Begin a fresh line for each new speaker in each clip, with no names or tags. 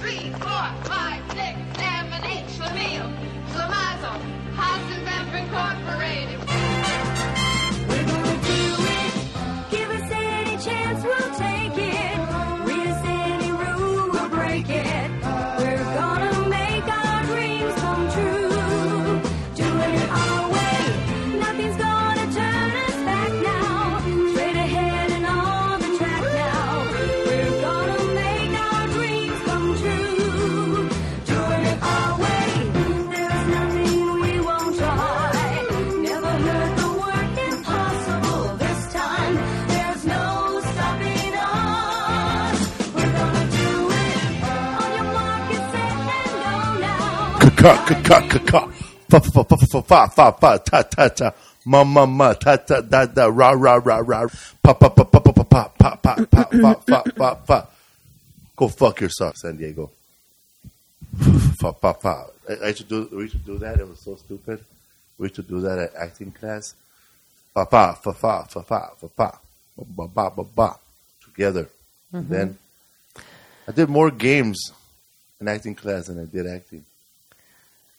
three, four, five, six, seven, eight. Schlemiel, Schlemazel, Hassenpfeffer Incorporated.
Ka ka ka ka ka. Fa fa fa fa fa fa fa ta ta ta. Ma ma ma ta ta da da ra ra ra ra. Pa pa pa pa pa pa pa pa pa pa pa pa pa pa. Go fuck yourself, San Diego. Fa fa fa. I, I used to do. We used to do that. It was so stupid. We used to do that at acting class. Fa fa fa fa fa fa fa fa. Ba ba ba ba. Together. Then I did more games in acting class than I did acting.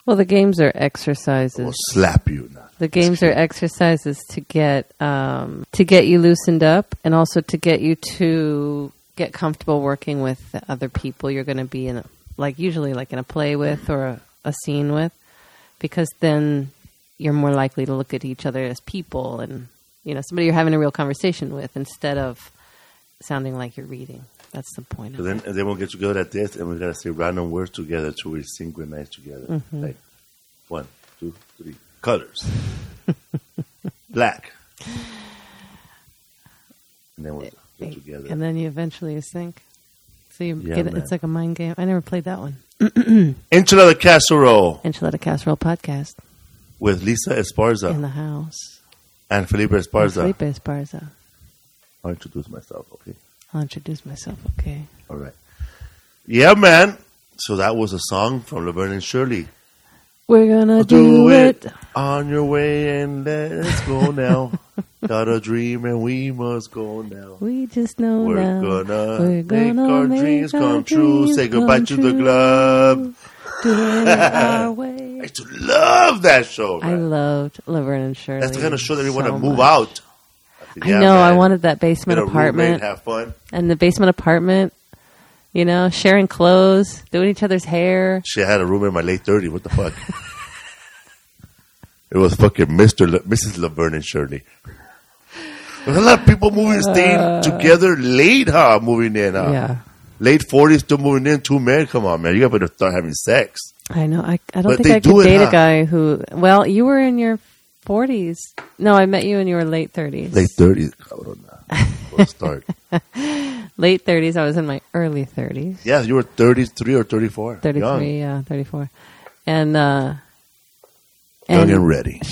Well, the games are exercises.
We'll slap you now.
The games are exercises to get um, to get you loosened up, and also to get you to get comfortable working with the other people you're going to be in, a, like usually like in a play with or a, a scene with, because then you're more likely to look at each other as people and you know somebody you're having a real conversation with instead of sounding like you're reading. That's the point.
So then, then we'll get together at this, and we gotta say random words together to we synchronize together.
Mm-hmm.
Like one, two, three. Colors. Black. And then we'll get together.
And then you eventually you sync. So you
Yeah,
get it. It's like a mind game. I never played that one.
Enchilada casserole
Enchilada Casserole podcast
with Lisa Esparza
in the house.
and Felipe Esparza.
Felipe Esparza.
I'll introduce myself, okay?
I'll introduce myself. Okay.
All right. Yeah, man. So that was a song from Laverne and Shirley.
We're gonna
do
do,
it.
it.
On your way and let's go now. Got a dream and we must go now.
We just know
We're
now.
gonna
We're
make
gonna
our
make
dreams
our
come true.
dreams
Say goodbye to the club.
Doing it our
I
way.
used to love that show,
I
man.
loved Laverne and Shirley.
That's the kind of show that you want to move
much.
out.
I
"Yeah,
know. I wanted that
Get
basement
a
apartment
have fun.
and the basement apartment. You know, sharing clothes, doing each other's hair.
She had a roommate in my late 30s. What the fuck? it was fucking Mr. Le- Mrs. Laverne and Shirley. There's a lot of people moving, staying together late, huh? Moving in, huh?
Uh. Yeah.
Late 40s, still moving in. Two men, come on, man. You got to start having sex.
I know. I, I don't
But
think
they
I
do
could
it,
date
huh?
a guy who. Well, you were in your forties. No, I met you in your late thirties.
Late 30s. Cabrona. Start.
Late thirties. I was in my early thirties.
yeah, you were 33 or 34.
Thirty-three.
Young,
Yeah, thirty-four. And uh,
Young and ready.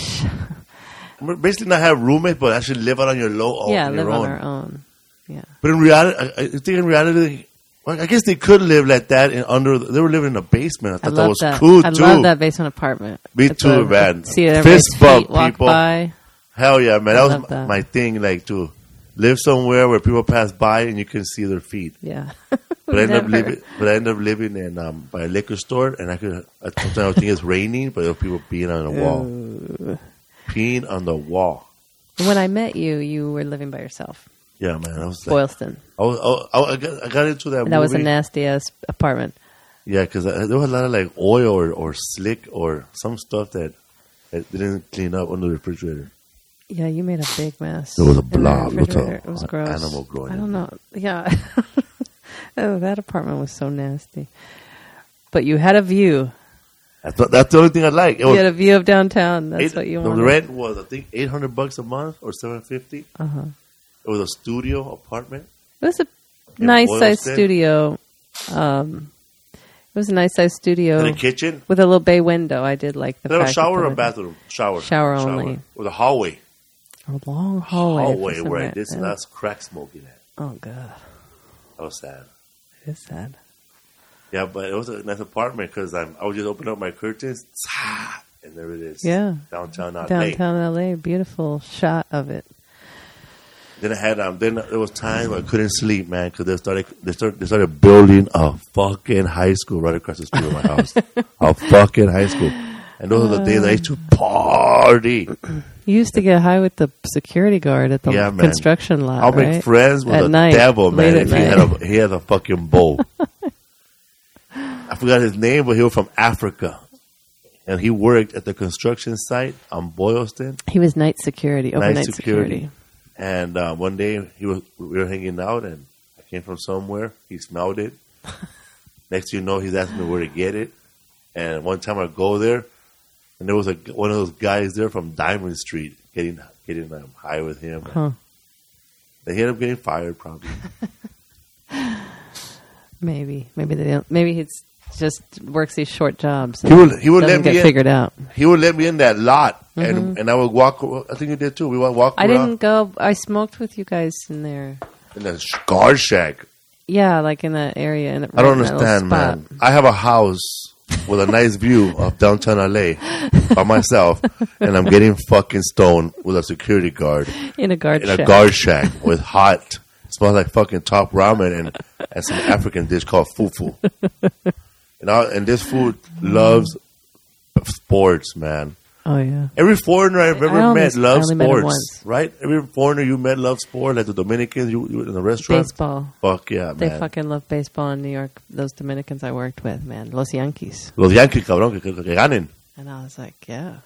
Basically, not have roommates, but actually live out on your low,
yeah,
on
live
your
on
own.
our own. Yeah.
But in reality, I, I think in reality, well, I guess they could live like that in under. They were living in a basement. I
I
thought that was
that.
cool
I
too.
love that basement apartment.
Me
It's
too, man.
See it
Fist bump,
feet walk
people.
by.
Hell yeah, man!
I
That was
love that.
my thing. Like to live somewhere where people pass by and you can see their feet.
Yeah.
But I ended up living. But I ended up living in um, by a liquor store, and I could. Sometimes I would think it's raining, but there were people peeing on the wall, peeing on the wall.
When I met you, you were living by yourself,
Yeah, man. I was like,
Boylston.
I, was, I, I, got, I got into that.
And that was a
movie.
nasty ass apartment.
Yeah, because there was a lot of like oil or, or slick or some stuff that, that didn't clean up under the refrigerator.
Yeah, you made a big mess.
There was a
in the
blob. Look
refrigerator. It was
an
gross.
animal growing
I don't know. Yeah. oh, that apartment was so nasty. But you had a view.
That's, what- that's the only thing I like. It
You
was
had a view of downtown. That's
eight-
what you wanted.
the rent was I think eight hundred bucks a month or seven fifty.
Uh-huh.
It was a studio apartment.
It was a nice sized studio. Um, it was a nice sized studio
In a kitchen.
with a little bay window. I did like the
Did it a shower
that
or a bathroom? Shower.
Shower only.
With a hallway.
A long hallway.
Hallway
some
where
re-
this
yeah.
that's crack smoking at.
Oh god,
That was sad.
it is sad.
Yeah, but it was a nice apartment because I would just open up my curtains, and there it is.
Yeah.
Downtown LA.
Downtown LA, beautiful shot of it.
Then I had um. Then there was times where I couldn't sleep, man, because they started they started they started building a fucking high school right across the street of my house. a fucking high school, and those are the days I used to party.
You used to get high with the security guard at the
Yeah, man.
construction lot,
I'll
right?
make friends with
At
the
night,
devil, man.
late
If
at
he had
night.
a he had a fucking bow. I forgot his name, but he was from Africa, and he worked at the construction site on Boylston.
He was night security, overnight
Night security.
security.
And uh, one day he was we were hanging out, and I came from somewhere. He smelled it. Next, thing you know, he's asking me where to get it. And one time I go there, and there was a one of those guys there from Diamond Street getting getting um, high with him.
Huh.
They ended up getting fired, probably.
Maybe, maybe they don't. Maybe he's just works these short jobs.
He would he would let
get
me in,
figured out.
he would let me in that lot, and and I would walk. I think you did too. We would walk
Mm-hmm. I
around
didn't go. I smoked with you guys in there.
in the guard shack.
Yeah, like in that area. In,
I don't
right in that little
understand, man. I have a house with a nice view of downtown LA by myself, and I'm getting fucking stoned with a security guard
In a guard
in a
shack.
guard shack with hot, smells like fucking top ramen and, and some African dish called fufu. And, I, and this food loves sports, man.
Oh yeah.
Every foreigner I've ever
only-
met loves
only met
sports, right? Every foreigner you met loves sport, like the Dominicans you, you in the restaurant.
Baseball.
Fuck yeah,
They fucking love baseball in New York. Those Dominicans I worked with, man, Los Yankees.
Los Yankees, cabrón, que, que, que ganen.
And I was like, yeah.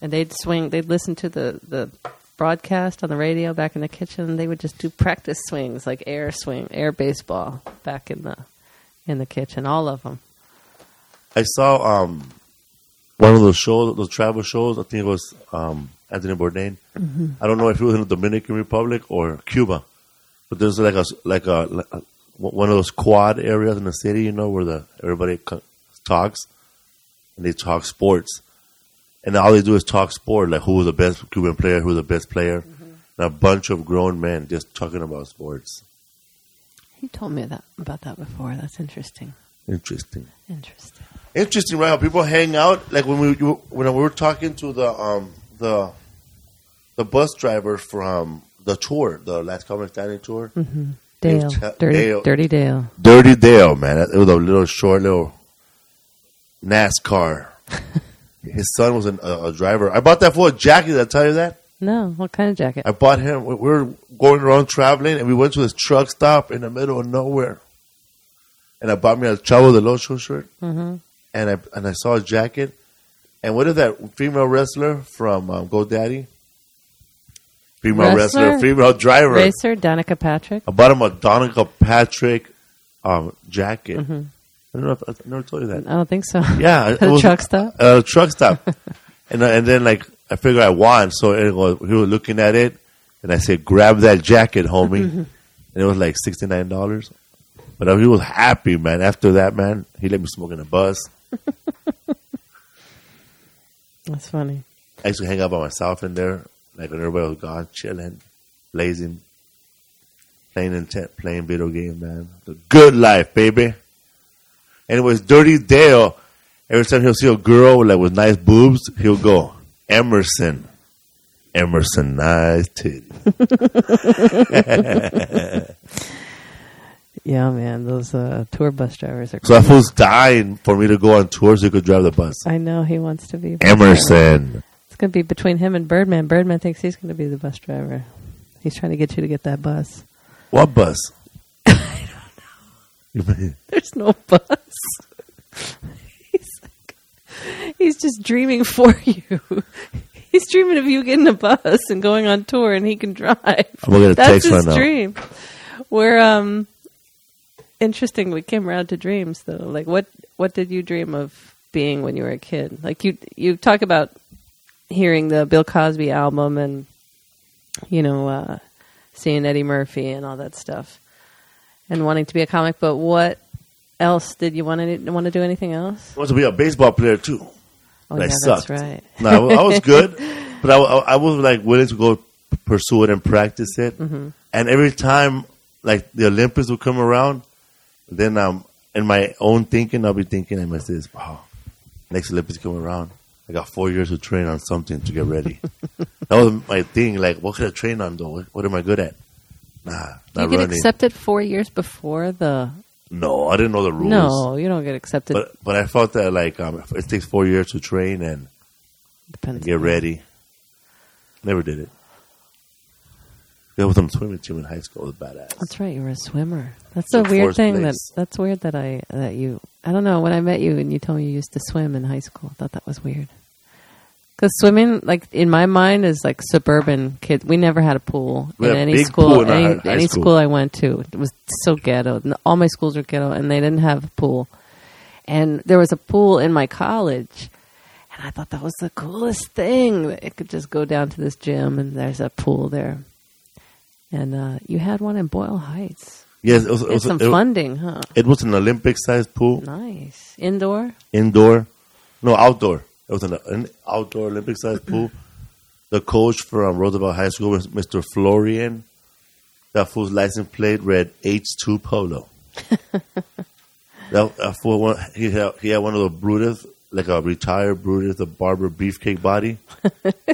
And they'd swing. They'd listen to the the broadcast on the radio back in the kitchen. They would just do practice swings, like air swing, air baseball, back in the in the kitchen. All of them.
I saw um, one of those shows, those travel shows. I think it was um, Anthony Bourdain. I don't know if it was in the Dominican Republic or Cuba, but there's like a like a, like a one of those quad areas in the city, you know, where the everybody co- talks and they talk sports, and all they do is talk sport, like who was the best Cuban player, who was the best player, and a bunch of grown men just talking about sports.
You told me that about that before. That's interesting.
Interesting.
Interesting.
Interesting, right? How people hang out. Like when we when we were talking to the um the the bus driver from the tour, the Last Comic Standing tour,
Dale,
was
dirty,
Dale.
dirty Dale.
Dirty Dale, man. It was a little short little NASCAR. His son was an, a, a driver. I bought that for a jacket. Did I tell you that?
No, what kind of jacket?
I bought him. We we were going around traveling, and we went to this truck stop in the middle of nowhere. And I bought me a Chavo del Ocho shirt,
hmm
and I and I saw a jacket. And what is that female wrestler from um, GoDaddy? Female wrestler,
Wrestler?
female driver.
Racer, Danica Patrick.
I bought him a Danica Patrick um, jacket.
Mhm.
I don't know if I never told you that.
I don't think so.
Yeah,
At a truck stop?
At a truck stop, and uh, and then like I figured I won, so it was, he was looking at it, and I said, "Grab that jacket, homie," and it was like sixty nine dollars. But uh, he was happy, man. After that, man, he let me smoke in the bus.
That's funny.
I used to hang out by myself in there, like when everybody was gone, chilling, blazing, playing intent, playing video game, man. The good life, baby. And it was Dirty Dale. Every time he'll see a girl like with nice boobs, he'll go Emerson. Emerson, nice titty.
Yeah, man, those uh, tour bus drivers are.
So that fool's dying for me to go on tours. so he could drive the bus.
I know he wants to be.
Emerson.
It's going to be between him and Birdman. Birdman thinks he's going to be the bus driver. He's trying to get you to get that bus.
What bus? I don't know.
There's no bus. he's, like, he's just dreaming for you. He's dreaming of you getting a bus and going on tour, and he can drive.
I'm gonna get a
That's
text
his
right now.
dream. We're um interesting. We came around to dreams though. Like what what did you dream of being when you were a kid? Like you you talk about hearing the Bill Cosby album and you know uh, seeing Eddie Murphy and all that stuff, and wanting to be a comic. But what else did you want to want to do? Anything else?
I want to be a baseball player too.
Oh
I
yeah,
sucked.
that's right.
No, I, I was good, but I, I was like willing to go pursue it and practice it.
Mm-hmm.
And every time, like the Olympics would come around, then um, in my own thinking, I'll be thinking, I must say, this, wow, next Olympics come around. I got four years to train on something to get ready. that was my thing. Like, what could I train on though? What, what am I good at? Nah,
Do you get
running.
accepted four years before the?
no, I didn't know the rules.
No, you don't get accepted.
But but I felt that like um, it takes four years to train and
Depends.
get ready. Never did it. I was on swimming team in high school. Was badass.
That's right. You were a swimmer. That's a weird thing.
place.
That that's weird that I that you. I don't know. When I met you and you told me you used to swim in high school, I thought that was weird. Because swimming, like in my mind, is like suburban kids. We never had a pool
We
in any school.
pool in
any
hi- high
any
school.
school I went to, it was so ghetto. All my schools were ghetto, and they didn't have a pool. And there was a pool in my college, and I thought that was the coolest thing. It could just go down to this gym, and there's a pool there. And uh, you had one in Boyle Heights.
Yes, it was, it was,
some
it,
funding, huh?
it was an Olympic sized pool,
Nice. Indoor?
indoor, no outdoor. It was an, an outdoor Olympic sized pool. The coach from Roosevelt High School was Mr. Florian. That fool's license plate read H2 Polo. that, that fool, one- he had he had one of the Brutus, like a retired Brutus, the barber beefcake body,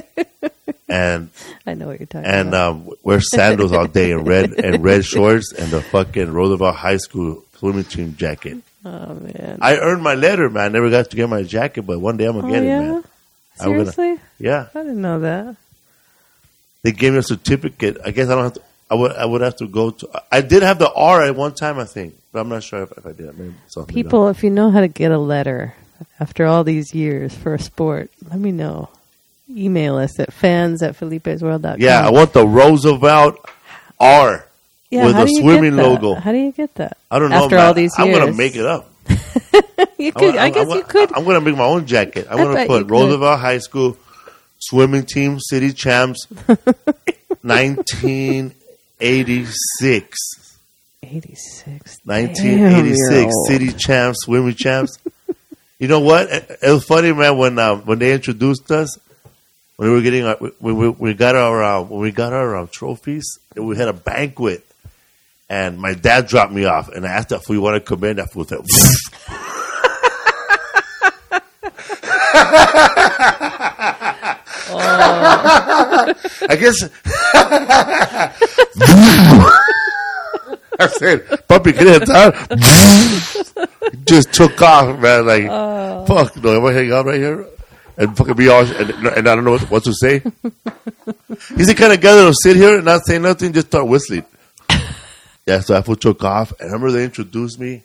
and
I know what you're talking
and
about.
And um, wear sandals all day and red and red shorts and the fucking Roosevelt High School swimming team jacket.
oh, man.
I earned my letter, man. I never got to get my jacket, but one day I'm gonna
oh,
get
yeah?
it, man. I'm gonna-
Seriously?
Yeah,
I didn't know that.
they gave me a certificate. I guess I don't have to. I would. I would have to go to. I did have the R at one time, I think, but I'm not sure if, if I did. Maybe
People, if you know how to get a letter after all these years for a sport, let me know. Email us at fans at felipesworld.com.
Yeah, I want the Roosevelt R
Yeah,
with a swimming logo.
How do you get that?
I don't know.
After
man.
all these years.
I'm gonna make it up.
You
I'm
could.
gonna-
I guess
I'm
you could.
I'm going to make my own jacket. I'm going to put. Roosevelt High School swimming team city champs 1986.
86.
1986
Damn,
city champs, swimming champs. you know what? It, it was funny, man, when uh, when they introduced us, when we were getting our, when we, we got our uh, when we got our uh, trophies, and we had a banquet, and my dad dropped me off, and I asked if we wanted to come in. That fool said. I guess. I said, "Puppy, get in time." Just took off, man. Like, fuck, no, am I hanging out right here? And fucking be all, and, and I don't know what, what to say. He's the kind of guy that'll sit here and not say nothing, just start whistling. Yeah, so I took off. And I remember they introduced me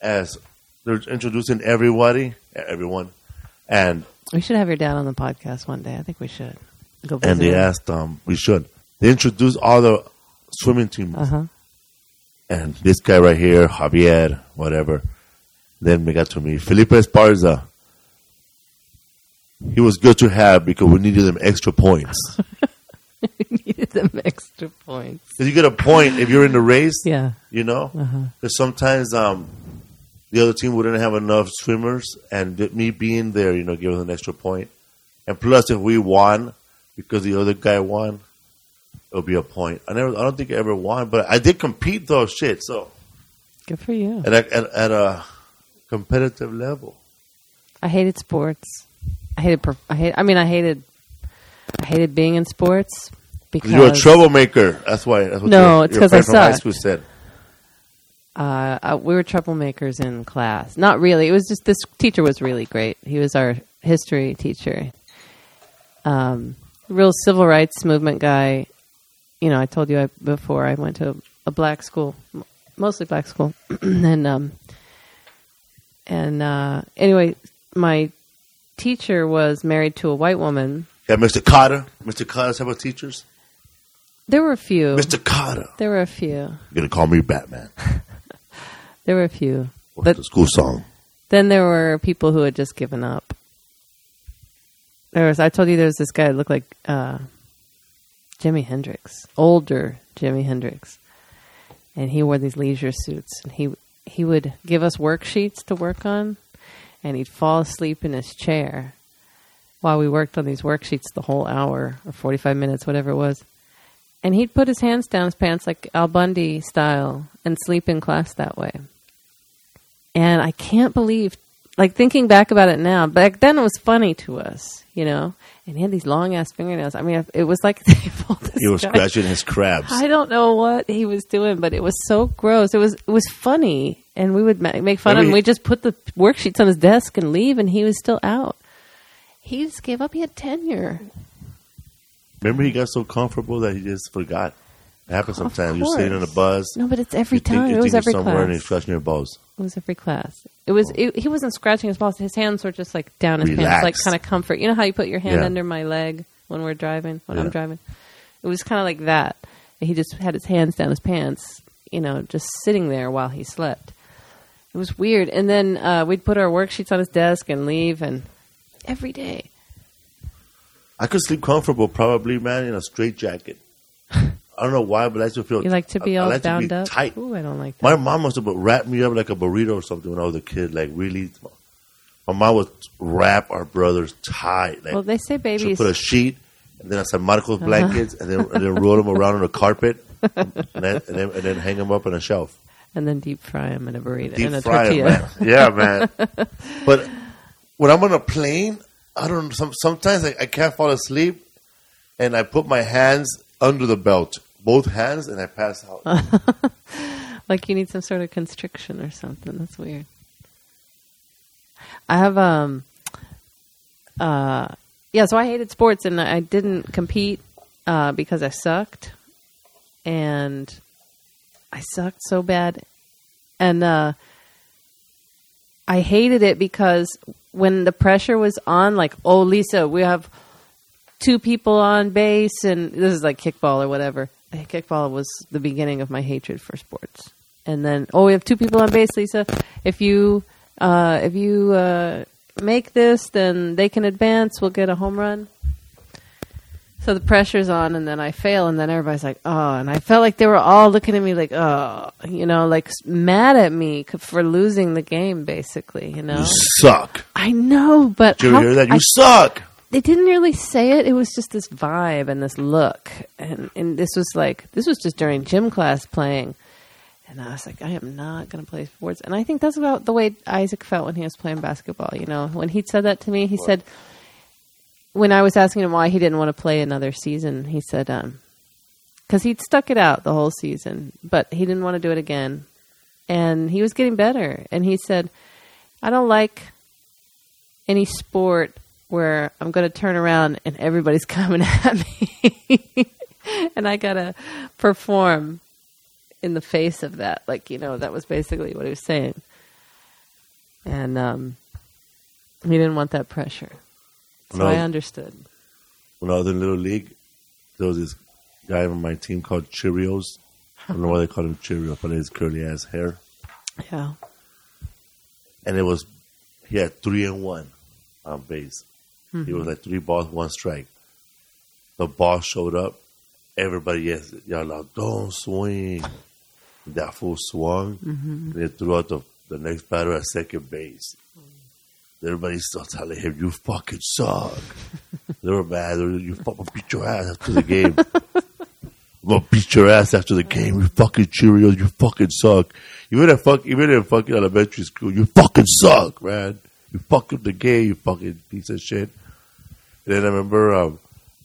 as they're introducing everybody, everyone, and
We should have your dad on the podcast one day. I think we should. Go
and they
him.
asked, um, we should. They introduced all the swimming teams.
Uh-huh.
And this guy right here, Javier, whatever. Then we got to me, Felipe Esparza. He was good to have because we needed them extra points.
we needed them extra points.
Because you get a point if you're in the race,
Yeah.
you know?
Uh-huh.
Because sometimes um, the other team wouldn't have enough swimmers, and me being there, you know, give us an extra point. And plus, if we won because the other guy won, it'll be a point. I never, I don't think I ever won, but I did compete though. Shit, so
Good for you.
at a, at, at a competitive level.
I hated sports. I hated. I hate. I mean, I hated. I hated being in sports because
You're a troublemaker. That's why. That's what
No,
your,
it's because I
from high school said.
uh, uh, we were troublemakers in class. Not really. It was just this teacher was really great. He was our history teacher. Um, real civil rights movement guy. You know, I told you I, before I went to a, a black school, m- mostly black school, and um, and uh, anyway, my teacher was married to a white woman.
Yeah, Mr. Carter. Mr. Carter's have a teachers.
There were a few.
Mr. Carter.
There were a few.
You're gonna call me Batman.
There were a few.
What's
But-
the school song?
Then there were people who had just given up. There was. I told you there was this guy that looked like uh, Jimi Hendrix, older Jimi Hendrix, and he wore these leisure suits. And he he would give us worksheets to work on, and he'd fall asleep in his chair while we worked on these worksheets the whole hour or forty five minutes, whatever it was. And he'd put his hands down his pants like Al Bundy style and sleep in class that way. And I can't believe like thinking back about it now, back then it was funny to us, you know. And he had these long ass fingernails. I mean, it was like they pulled this
He was
guy-
scratching his crabs.
I don't know what he was doing, but it was so gross. It was it was funny, and we would ma- make fun of him. We just put the worksheets on his desk and leave, and he was still out. He just gave up. He had tenure.
Remember, he got so comfortable that he just forgot. It happens
Of
sometimes. You're sitting in a
course.
bus.
No, but it's every
you think-
time.
you
it was
think
every
you're somewhere and
class.
scratching your balls.
It was every class. It was. It, he wasn't scratching his balls. His hands were just like down his pants, like
Relaxed.
kind of comfort. You know how you put your hand
Yeah.
under my leg when we're driving, when
Yeah.
I'm driving. It was kind of like that. He just had his hands down his pants, you know, just sitting there while he slept. It was weird. And then uh, we'd put our worksheets on his desk and leave, and every day.
I could sleep comfortable, probably, man, in a straight jacket. I don't know why, but I just feel
You like to be
I, I
all
like to
bound up.
tight.
Ooh, I don't like that.
My mom must have wrapped me up like a burrito or something when I was a kid. Like really, my mom would wrap our brothers tight. Like
well, they say babies.
put a sheet and then some Marcos uh-huh. blankets and then and then roll them around on a carpet and then and then, and then hang them up on a shelf.
and then deep fry them in a burrito
Deep
in a
fry
tortilla.
man. Yeah, man. but when I'm on a plane, I don't. Some, sometimes I, I can't fall asleep, and I put my hands under the belt, both hands, and I pass out.
like you need some sort of constriction or something. That's weird. I have um uh yeah, so I hated sports and I didn't compete uh because I sucked and I sucked so bad and uh I hated it because when the pressure was on like oh Lisa, we have two people on base and this is like kickball or whatever. Kickball was the beginning of my hatred for sports. And then oh we have two people on base, Lisa. If you uh, if you uh, make this, then they can advance. We'll get a home run. So the pressure's on, and then I fail, and then everybody's like, "Oh!" And I felt like they were all looking at me like, "Oh," you know, like mad at me for losing the game, basically. You know,
You suck.
I know, but
Did you
how-
hear that? You
I
suck.
They didn't really say it. It was just this vibe and this look, and and this was like this was just during gym class playing, and I was like, I am not going to play sports. And I think that's about the way Isaac felt when he was playing basketball. You know, when he said that to me, he said when I was asking him why he didn't want to play another season, he said um because he'd stuck it out the whole season, but he didn't want to do it again, and he was getting better. And he said, I don't like any sport where I'm going to turn around and everybody's coming at me and I got to perform in the face of that. Like, you know, that was basically what he was saying. And um, he didn't want that pressure. So
No.
I understood.
When I was in Little League, there was this guy on my team called Cheerios. I don't know why they called him Cheerios, but his curly ass hair.
Yeah.
And it was, he had three and one on base. He was mm-hmm. like three balls, one strike. The ball showed up. Everybody yes, yelled out, don't swing. That fool swung. And they threw out the, the next batter at second base. Everybody still telling him, you fucking suck. they were mad. They were, you fucking beat your ass after the game. I'm gonna beat your ass after the game. You fucking Cheerios. You fucking suck. Even at fuck, even in fucking elementary school, you fucking suck, man. You fucking the game. You fucking piece of shit. And then I remember um,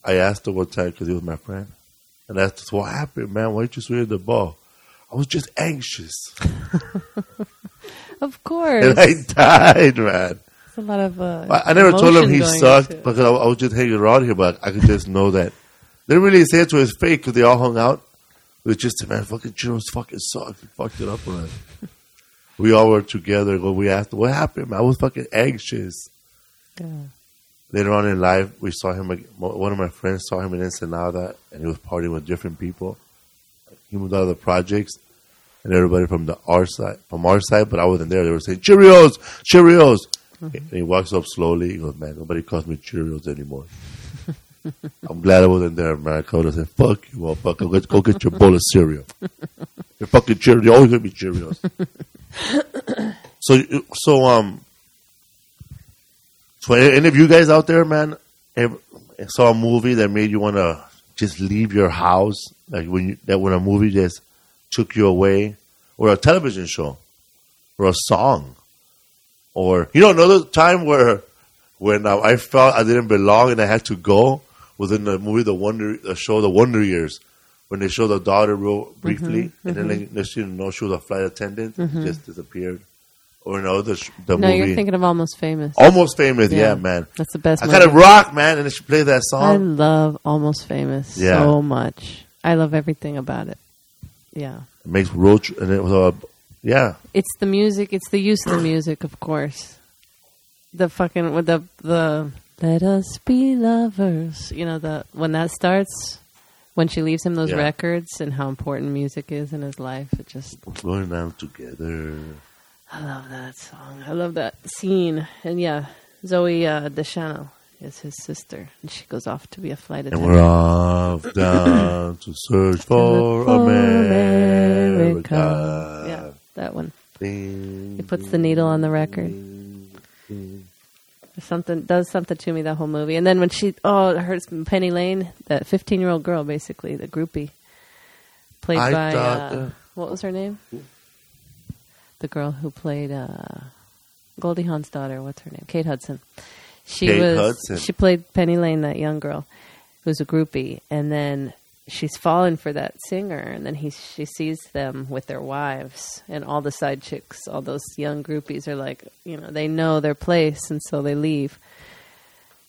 I asked him one time because he was my friend, and I asked him, "What happened, man? Why did you swing the ball?" I was just anxious,
Of course.
and I died, man.
It's a lot of. Uh,
I, I never told him he sucked
into
because I, I was just hanging around here, but I could just know that. They didn't really say it to his face because they all hung out. It was just, man, fucking Chinos fucking sucked. He fucked it up us. We all were together. When we asked, what happened. I was fucking anxious.
Yeah.
Later on in life, we saw him. One of my friends saw him in Ensenada, and he was partying with different people. He moved out of the projects, and everybody from the our side, from our side, but I wasn't there. They were saying Cheerios, Cheerios. Mm-hmm. And he walks up slowly. He goes, "Man, nobody calls me Cheerios anymore." I'm glad I wasn't there, man. I have said, "Fuck you, motherfucker. Let's go get your bowl of cereal. You're fucking Cheerios. You're always gonna be Cheerios." so, so um, so any of you guys out there, man, saw a movie that made you want to just leave your house, like when you, that when a movie just took you away, or a television show, or a song, Or you know, another time where when I felt I didn't belong and I had to go was in the movie The Wonder, the show The Wonder Years, when they show the daughter real briefly,
Mm-hmm,
and then they, next thing you know, she was a flight attendant, just disappeared. Or no, the sh- the
no,
movie
you're thinking of Almost Famous.
Almost Famous, yeah,
Yeah.
man.
That's the best.
I
movie.
gotta rock, man, and they should play that song.
I love Almost Famous
Yeah.
so much. I love everything about it. Yeah.
It makes road, tr- and it was uh, yeah,
It's the music. It's the use of the music, of course. The fucking with the the let us be lovers. You know the when that starts, when she leaves him those
Yeah.
records and how important music is in his life. It just
going down together.
I love that song. I love that scene. And yeah, Zoe uh, Deschanel is his sister, and she goes off to be a flight
And
attendant.
we're off down to search for
For
America.
Yeah, that one.
He
He puts the needle on the record. Something does something to me that whole movie. And then when she oh it hurts Penny Lane, that fifteen year old girl basically, the groupie. Played
I
by
thought,
uh,
uh,
what was her name? The girl who played uh, Goldie Hawn's daughter, what's her name? Kate Hudson. She
Kate
was
Hudson.
she played Penny Lane, that young girl who's a groupie, and then she's fallen for that singer, and then he she sees them with their wives, and all the side chicks, all those young groupies are like, you know, they know their place, and so they leave.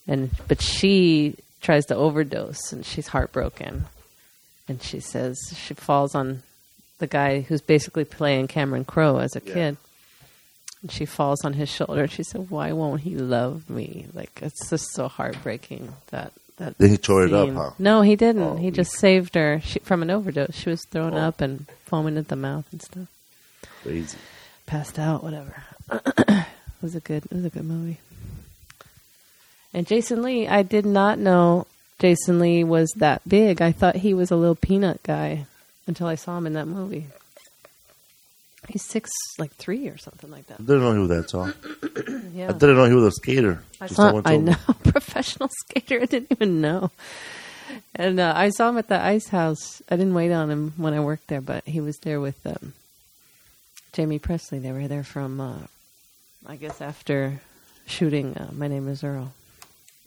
And but she tries to overdose, and she's heartbroken, and she says she falls on the guy who's basically playing Cameron Crowe as a
Yeah.
kid. And she falls on his shoulder, and she said, "Why won't he love me?" Like it's just so heartbreaking that that.
Then he tore it up, huh?
No, he didn't.
Oh,
he
he-
just saved her she, from an overdose. She was thrown
Oh.
up and foaming at the mouth and stuff,
Crazy.
passed out, whatever. it was a good. It was a good movie. And Jason Lee, I did not know Jason Lee was that big. I thought he was a little peanut guy until I saw him in that movie. He's six, like three or something like that.
I didn't know he was that tall.
Yeah.
I didn't know he was a skater.
I saw. I know, professional skater. I didn't even know. And uh, I saw him at the ice house. I didn't wait on him when I worked there, but he was there with um, Jaime Pressly. They were there from, uh, I guess, after shooting uh, My Name Is Earl.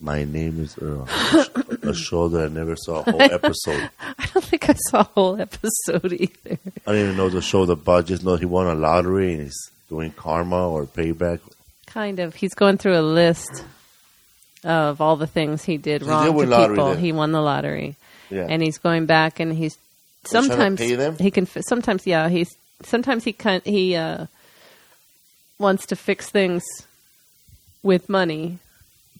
My name is Earl. A show that I never saw a whole episode.
I don't think I saw a whole episode either.
I didn't even know the show. The but just know he won a lottery and he's doing karma or payback.
Kind of. He's going through a list of all the things he did
he
wrong
did
to
win lottery
people.
then.
He won the lottery.
Yeah,
and he's going back and he's
trying to
sometimes
pay them?
he can fi- sometimes yeah he's sometimes he can he uh wants to fix things with money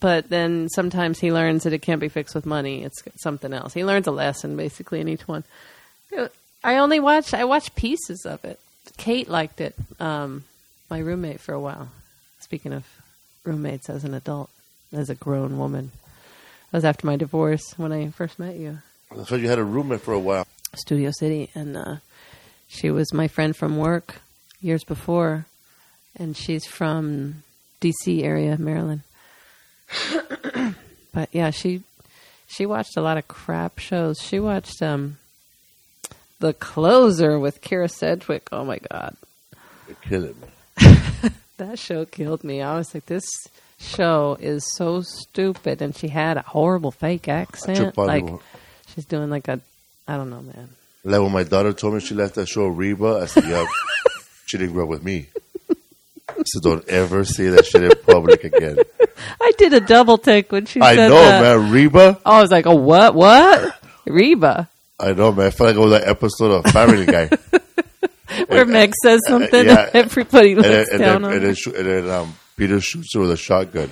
but then sometimes he learns that it can't be fixed with money it's something else he learns a lesson basically in each one i only watched i watched pieces of it kate liked it um my roommate for a while speaking of roommates as an adult as a grown woman that was after my divorce when i first met you
so you had a roommate for a while.
Studio City, and uh, she was my friend from work years before, and she's from D.C. area, Maryland. but yeah, she she watched a lot of crap shows. She watched um, The Closer with Kyra Sedgwick. Oh my god,
You're killing me.
that show killed me. I was like, this show is so stupid, and she had a horrible fake accent. Like she's doing like a, I don't know, man.
Like when my daughter told me she left that show Reba, I said, "Yeah, she didn't grow up with me." So don't ever say that shit in public again.
I did a double take when she
I
said
know,
that.
man. Reba.
I was like, "Oh, what? What? Reba?"
I know, man. I felt like it was that episode of Family Guy.
Where Meg says something,
yeah.
and everybody
and
looks
and
down
then,
on
and then, and then um, Peter shoots her with a shotgun.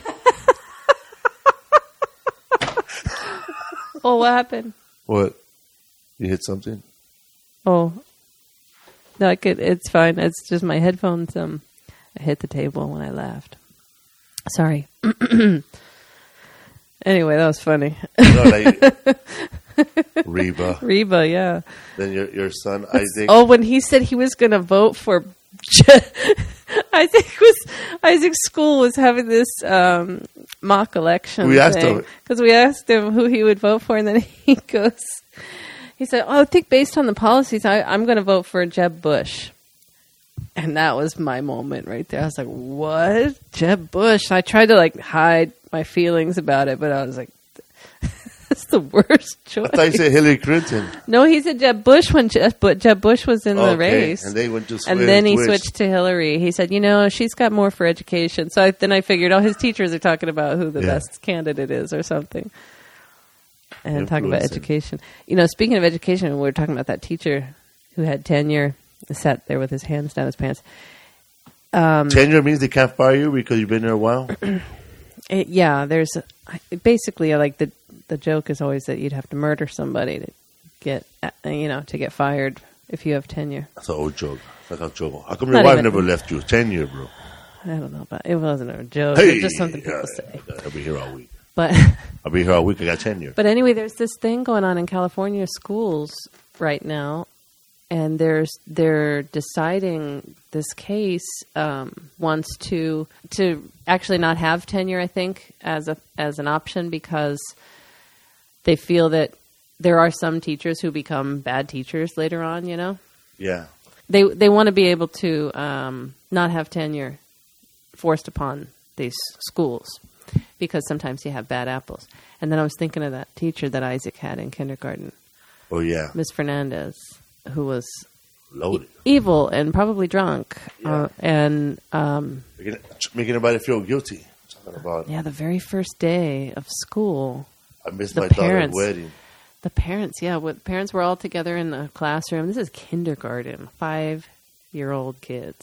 Oh, what happened?
What? You hit something?
Oh, no, I could. It's fine. It's just my headphones. Um, I hit the table when I laughed. Sorry. anyway, that was funny.
No, like, Reba.
Reba, yeah.
Then your your son Isaac.
Oh, when he said he was going to vote for Isaac was Isaac's school was having this um, mock election.
We asked him.
because we asked him who he would vote for, and then he goes, he said, "Oh, I think based on the policies, I, I'm going to vote for Jeb Bush." And that was my moment right there. I was like, "What, Jeb Bush?" I tried to like hide my feelings about it, but I was like, that's the worst choice."
I thought you said Hillary Clinton.
no, he said Jeb Bush when Jeb, but Jeb Bush was in the race,
and they went to
and then he
switch.
switched to Hillary. He said, "You know, she's got more for education." So I, then I figured, oh, his teachers are talking about who the
Yeah.
best candidate is or something, and talking about education. You know, speaking of education, we were talking about that teacher who had tenure, sat there with his hands down his pants. Um,
Tenure means they can't fire you because you've been there a while.
It, yeah, there's basically like the the joke is always that you'd have to murder somebody to get uh, you know to get fired if you have tenure.
That's an old joke. That's a joke. How come
Not
your wife
even-
never left you? Tenure, bro.
I don't know, but it wasn't a joke.
Hey,
it's just something people say.
I'll be here all week.
But
I'll be here all week. I got tenure.
but anyway, there's this thing going on in California schools right now, and there's they're deciding this case um, wants to to actually not have tenure. I think as a as an option because they feel that there are some teachers who become bad teachers later on. You know,
yeah.
they they want to be able to um, not have tenure forced upon these schools because sometimes you have bad apples. And then I was thinking of that teacher that Isaac had in kindergarten,
Oh yeah.
Miss Fernandez, who was
Loaded.
evil and probably drunk,
Yeah.
uh, and um,
Making, making everybody feel guilty. Talking about.
yeah, the very first day of school,
I missed my daughter's wedding.
the parents, yeah, what parents were all together in the classroom. This is kindergarten, five year old kids.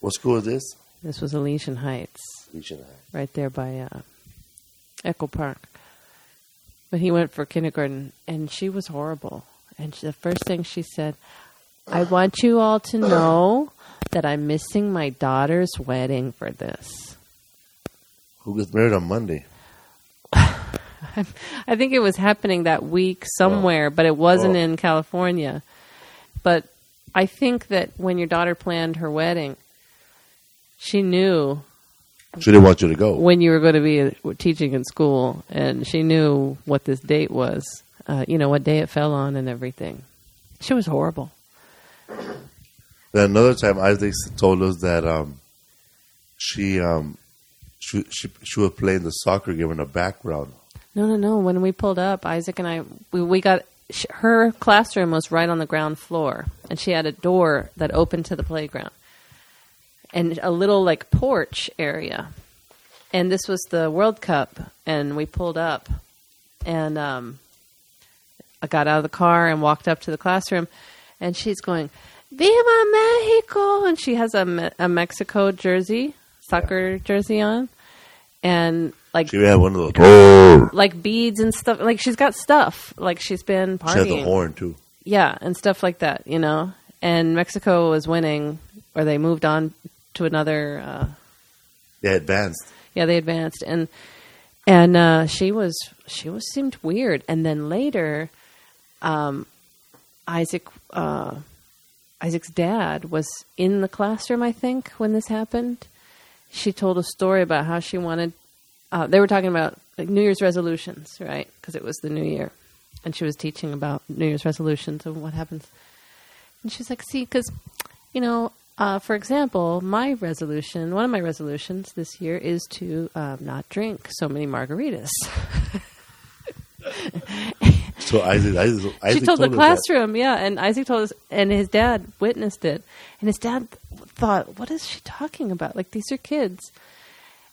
What school is this?
This was Elysian Heights.
Legion High.
right there by uh, Echo Park. But he went for kindergarten, and she was horrible. And she, the first thing she said, "I want you all to know that I'm missing my daughter's wedding for this."
Who gets married on Monday?
I think it was happening that week oh. somewhere, but it wasn't
Oh.
in California. But I think that when your daughter planned her wedding, she knew
She didn't want you to go.
when you were going to be teaching in school, and she knew what this date was. Uh, you know what day it fell on and everything. She was horrible.
Then another time, Isaac told us that um, she um, she she she was playing the soccer game in the background.
No, no, no. When we pulled up, Isaac and I, we, we got sh- her classroom was right on the ground floor, and she had a door that opened to the playground, and a little like porch area. And this was the World Cup, and we pulled up, and um, I got out of the car and walked up to the classroom, and she's going, "Viva Mexico!" And she has a, Me- a Mexico jersey, soccer jersey on, and like
She had one of those.
like beads and stuff. Like she's got stuff. Like she's been partying.
She had the horn too.
Yeah, and stuff like that. You know. And Mexico was winning, or they moved on to another. Uh,
They advanced.
yeah, they advanced, and and uh, she was she was seemed weird. And then later, um, Isaac uh, Isaac's dad was in the classroom. I think when this happened, she told a story about how she wanted. Uh, they were talking about like New Year's resolutions, right? Because it was the New Year, and she was teaching about New Year's resolutions and what happens. And she's like, "See, because you know, uh, for example, my resolution, one of my resolutions this year is to um, not drink so many margaritas."
So Isaac, Isaac, Isaac
she told the
us that.
classroom, yeah, and Isaac told us, and his dad witnessed it, and his dad thought, "What is she talking about? Like these are kids."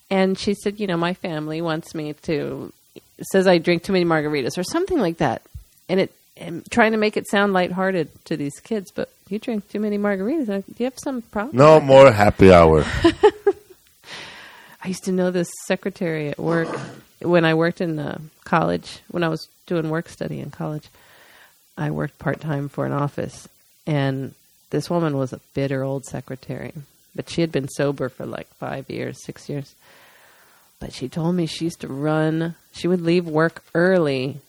And she said, "You know, my family wants me to says I drink too many margaritas or something like that," and it and trying to make it sound lighthearted to these kids, but you drink too many margaritas. Do you have some problem?
No more happy hour.
I used to know this secretary at work when I worked in uh, college. When I was doing work study in college, I worked part time for an office, and this woman was a bitter old secretary. But she had been sober for like five years, six years. But she told me she used to run. She would leave work early,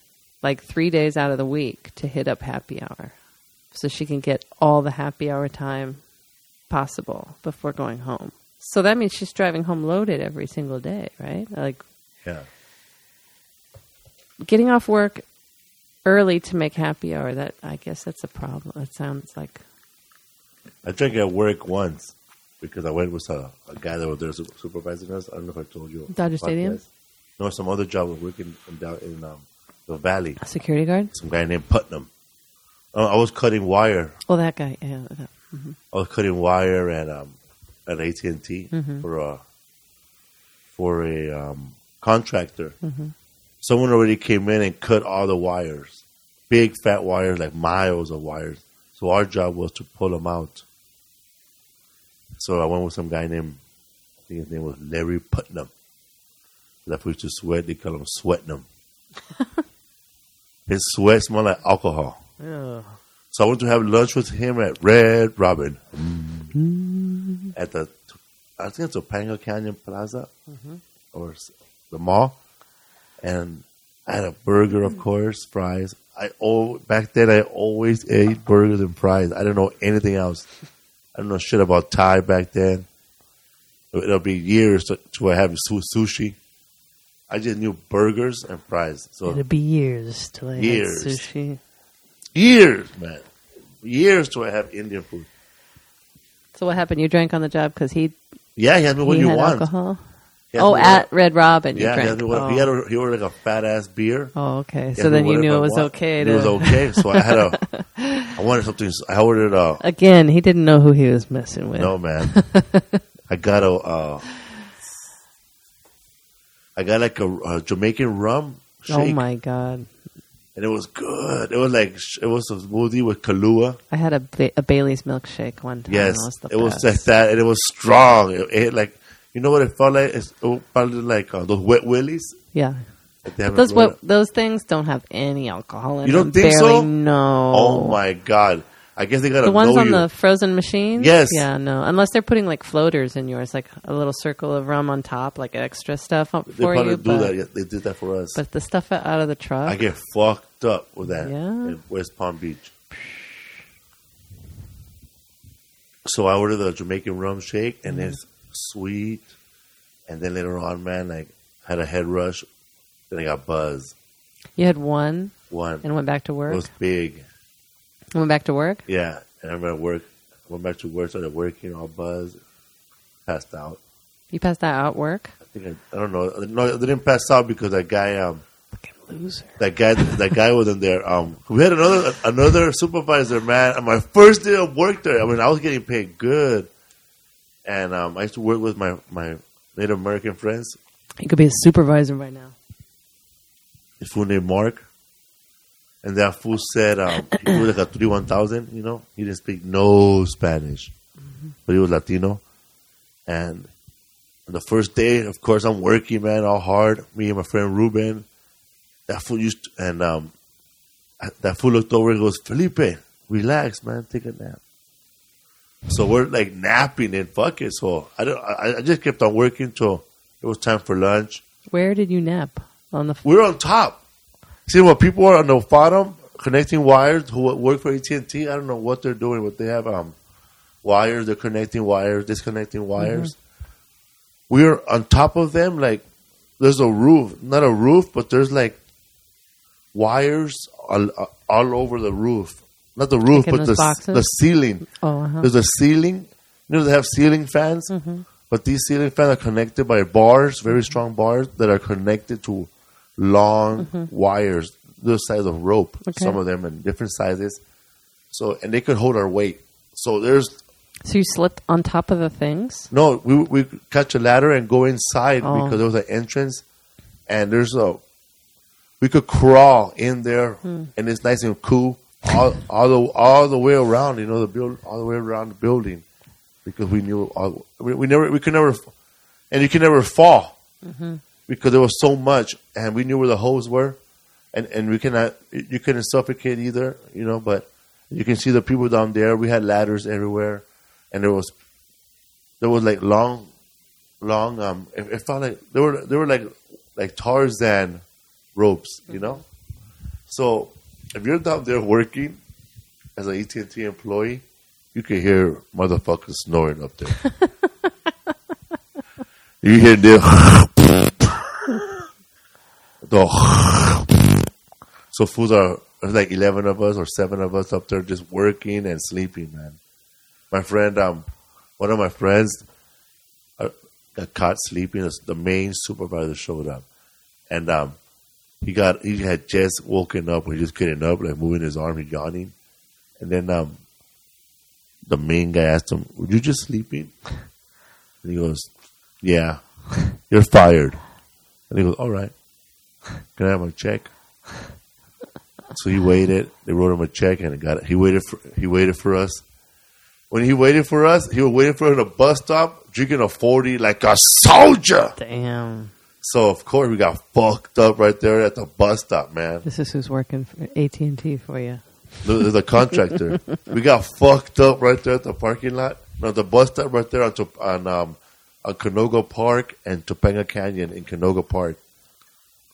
like three days out of the week, to hit up happy hour, so she can get all the happy hour time possible before going home. So that means she's driving home loaded every single day, right? Like
Yeah.
getting off work early to make happy hour. That I guess that's a problem. It sounds like
I drank at work once because I went with a, a guy that was there supervising us. I don't know if I told you.
Dodger Stadium?
No, some other job was working in, down in um, the valley.
A security guard?
Some guy named Putnam. Uh, I was cutting wire.
Oh, that guy. Yeah. that-
I was cutting wire and um, at AT and T
Mm-hmm.
for a for a um, contractor.
Mm-hmm.
Someone already came in and cut all the wires, big fat wires, like miles of wires. So our job was to pull them out. So I went with some guy named, I think his name was Larry Putnam. That we used to sweat. They call him sweating him. his sweat smelled like alcohol.
Ugh.
So I went to have lunch with him at Red Robin at the, I think it's Topanga Canyon Plaza mm-hmm. or the mall, and I had a burger, of course, fries. I oh back then I always ate burgers and fries. I didn't know anything else. I don't know shit about Thai back then. It'll be years to, to I have su- sushi. I just knew burgers and fries. So
It'll be years till I
Years.
sushi.
years, man, years till I have Indian food.
So what happened? You drank on the job because he,
Yeah, he had me what
he
you
had
want.
alcohol?
He had
Oh,
me
at Red Robin. You
yeah, he
drank.
had, me what,
oh.
he had a, he ordered like a fat ass beer.
Oh, okay.
He
So
me
then you
whatever
knew
I
it was
want.
okay
It was okay, so I had a. I wanted something. I ordered a.
Again, he didn't know who he was messing with.
No man, I got a. Uh, I got like a, a Jamaican rum shake,
oh my god!
And it was good. It was like it was a smoothie with Kahlua.
I had a, ba- a Bailey's milkshake one time.
Yes,
it was,
it was like that, and it was strong. It, it like you know what it felt like. It's, it felt like uh, those wet willies.
Yeah,
Like they have in
those what those things don't have any alcohol in them.
You don't think
Barely,
so?
No.
Oh my god! I guess they got
The ones on the frozen machines?
Yes.
Yeah, no. Unless they're putting like floaters in yours, like a little circle of rum on top, like extra stuff up
They
for
probably
you.
do that. Yeah, they did that for us.
but the stuff out of the truck.
I get fucked up with that
Yeah?
in West Palm Beach. So I ordered the Jamaican rum shake, and
Mm-hmm.
it's sweet. And then later on, man, like had a head rush. Then I got buzzed.
you had one
One
and went back to work.
it
work.
was big.
Went back to work.
Yeah, and I remember work. Went back to work, started working, all buzzed, passed out.
You passed that out work.
I think I, I don't know. No, I didn't pass out because that guy, um,
Fucking loser.
that guy, that guy wasn't there. Um, we had another another supervisor, man. On my first day of work there, I mean, I was getting paid good, and um, I used to work with my my Native American friends.
You could be a supervisor right now.
His full name Mark, and that fool said um, he was like a three one thousand. You know, he didn't speak no Spanish, but he was Latino, and. The first day, of course, I'm working, man, all hard. Me and my friend Ruben. That fool used to, and um, that fool looked over and goes, Felipe, relax, man, take a nap. So we're like napping and fuck it. So I don't. I, I just kept on working till it was time for lunch.
Where did you nap? On the.
We're on top. See what people are on the bottom connecting wires who work for AT&T? I don't know what they're doing, but they have um wires. They're connecting wires, disconnecting wires. We're on top of them. Like there's a roof, not a roof, but there's like wires all, all over the roof. Not the roof,
Like
but the
boxes?
the ceiling.
Oh, uh-huh.
There's a ceiling. You know they have ceiling fans,
Mm-hmm.
but these ceiling fans are connected by bars, very strong bars that are connected to long wires, the size of rope.
Mm-hmm. Okay.
Some of them in different sizes. So and they could hold our weight. So there's
So you slipped on top of the things?
no, we we catch a ladder and go inside
Oh.
because there was an entrance, and there's a we could crawl in there,
Hmm.
and it's nice and cool all all the all the way around. You know the build all the way around the building because we knew all, we, we never we could never and you can never fall
Mm-hmm.
Because there was so much, and we knew where the holes were, and and we cannot you couldn't suffocate either. You know, but you can see the people down there. We had ladders everywhere, and there was there was like long, long. Um, it, it felt like there were there were like like Tarzan ropes, you know. So if you're down there working as an AT and T employee, you can hear motherfuckers snoring up there. you hear them. the so fools are there's like eleven of us or seven of us up there just working and sleeping, man. My friend, um, one of my friends uh, got caught sleeping. The main supervisor showed up, and um, he got he had just woken up. He just getting up, like moving his arm, he yawning, and then um, the main guy asked him, "Were you just sleeping?" And he goes, "Yeah, you're fired." And he goes, "All right, can I have my check?" So he waited. They wrote him a check, and he got it. He waited for he waited for us. When he waited for us, he was waiting for us at a bus stop, drinking a forty like a soldier.
Damn.
So of course we got fucked up right there at the bus stop, man.
This is who's working for AT and T for you.
The, the contractor. we got fucked up right there at the parking lot. No, the bus stop right there on Top- on um, on Canoga Park and Topanga Canyon in Canoga Park,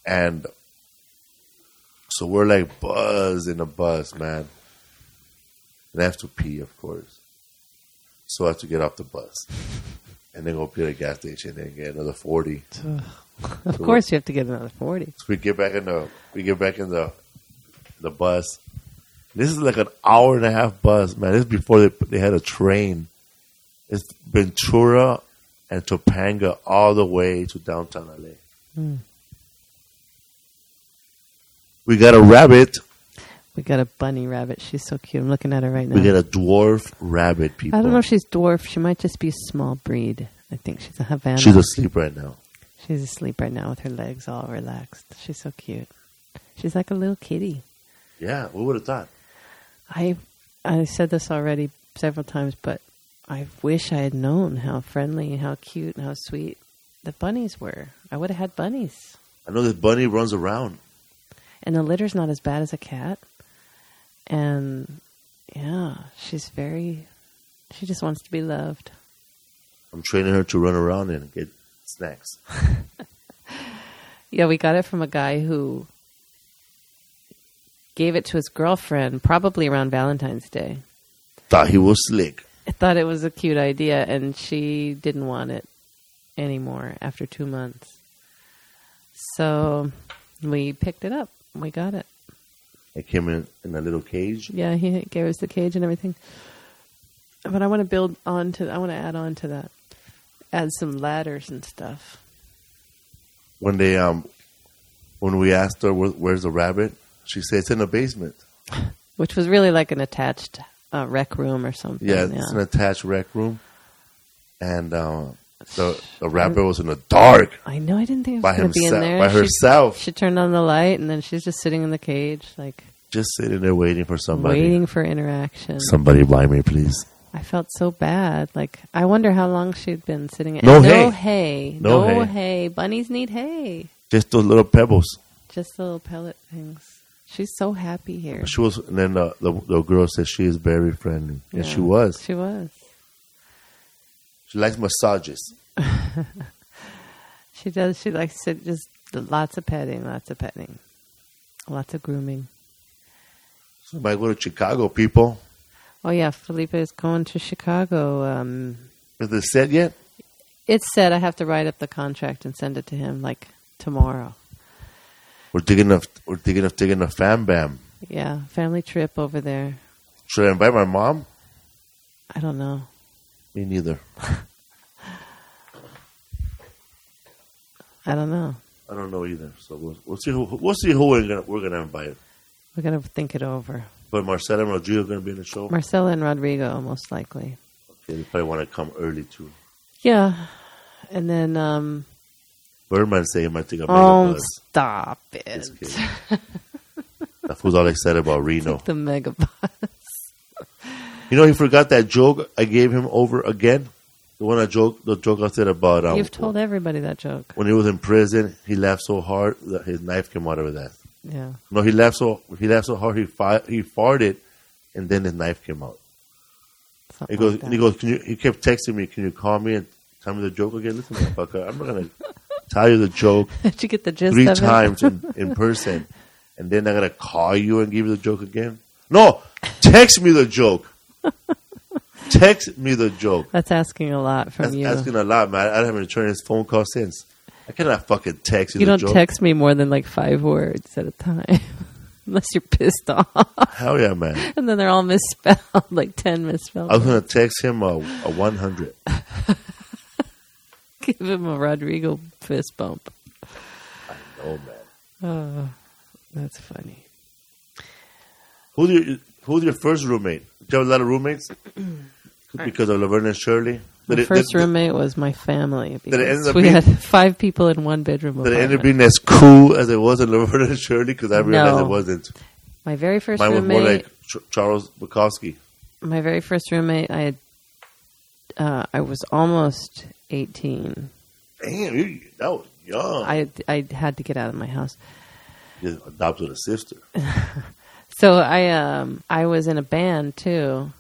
and so we're like buzz in the bus, man. And I have to pee, of course. So I have to get off the bus and then go pee at a gas station and get another forty.
Of course, you have to get another forty.
So we get back in the we get back in the the bus. This is like an hour and a half bus, man. This is before they they had a train. It's Ventura and Topanga all the way to downtown LA.
Hmm.
We got a rabbit.
We got a bunny rabbit. She's so cute. I'm looking at her right now.
We got a dwarf rabbit. People,
I don't know if she's dwarf. She might just be a small breed. I think she's a Havana.
she's asleep right now.
She's asleep right now with her legs all relaxed. She's so cute. She's like a little kitty.
Yeah, we would have thought.
I I said this already several times, but I wish I had known how friendly, how cute, and how sweet the bunnies were. I would have had bunnies.
I know this bunny runs around.
And the litter's not as bad as a cat. And yeah, she's very she just wants to be loved.
I'm training her to run around and get snacks.
Yeah, we got it from a guy who gave it to his girlfriend probably around Valentine's Day.
Thought he was slick.
I thought it was a cute idea, and she didn't want it anymore after two months. So we picked it up. We got it.
It came in in a little cage.
Yeah, he gave us the cage and everything. But I want to build on to. I want to add on to that. Add some ladders and stuff.
when they um when we asked her Where, where's the rabbit, she said it's in the basement.
Which was really like an attached uh, rec room or something.
Yeah, it's an attached rec room, and uh, the the rapper was in the dark
I know. I didn't think it
by
was going to be in there.
By
She-
herself,
She turned on the light, and then she's just sitting in the cage, like
just sitting there waiting for somebody.
waiting for interaction.
Somebody buy me, please.
I felt so bad. Like I wonder how long she'd been sitting.
No hay.
no hay,
No
no,
hay.
hay. Bunnies need hay.
Just those little pebbles.
Just little pellet things. She's so happy here.
She was, and then the the, the girl said she is very friendly, and she was.
She was.
She likes massages.
She does. She likes to just lots of petting, lots of petting, lots of grooming.
So might go to Chicago, people.
Oh yeah, Felipe is going to Chicago. Um,
Is it set yet?
it's said I have to write up the contract and send it to him like tomorrow.
We're thinking of we're thinking of taking a fam bam.
Yeah, family trip over there.
Should I invite my mom?
I don't know.
Me neither.
I don't know.
I don't know either. So we'll, we'll see who we'll see who we're gonna we're gonna invite.
We're gonna think it over.
But Marcela and Rodrigo are gonna be in the show.
Marcela and Rodrigo, most likely.
Okay, they probably want to come early too.
Yeah, and then um,
Birdman say he might take a mega
oh, stop it!
That fool's all excited about Reno.
The mega bus.
You know, he forgot that joke I gave him over again. The one I joke, the joke I said about um,
You've told everybody that joke.
when he was in prison, he laughed so hard that his knife came out of that.
Yeah.
No, he laughed so he laughed so hard he fi- he farted, and then his knife came out.
something
He goes,
like
and he goes, can you? He kept texting me, "Can you call me and tell me the joke again?" Listen, motherfucker, I'm not gonna tell you the joke.
Did you get the gist
three
of it?
times in, in person, and then I'm gonna call you and give you the joke again. No, text me the joke. text me the joke.
That's asking a lot from
That's
you.
asking a lot, man. I haven't returned his phone call since. I cannot fucking text you,
you
the
don't
joke.
text me more than like five words at a time. unless you're pissed off.
Hell yeah, man.
and then they're all misspelled, like 10 misspelled.
I was gonna text him a, a one hundred.
Give him a Rodrigo fist bump.
I know, man.
Oh, That's funny.
Who's your Who's your first roommate? Do you have a lot of roommates? because of Laverne and Shirley.
My
Did it-
first
did-
roommate was my family.
it
because
up
we
being-
had five people in one bedroom
Did it end up being as cool as it was in Laverne and Shirley? Because I realized
No.
it wasn't.
My very first
Mine was
roommate.
more like Ch- Charles Bukowski.
my very first roommate. I had. Uh, I was almost eighteen.
Damn, you, that was young.
I I had to get out of my house.
Just adopted a sister.
So I um I was in a band too,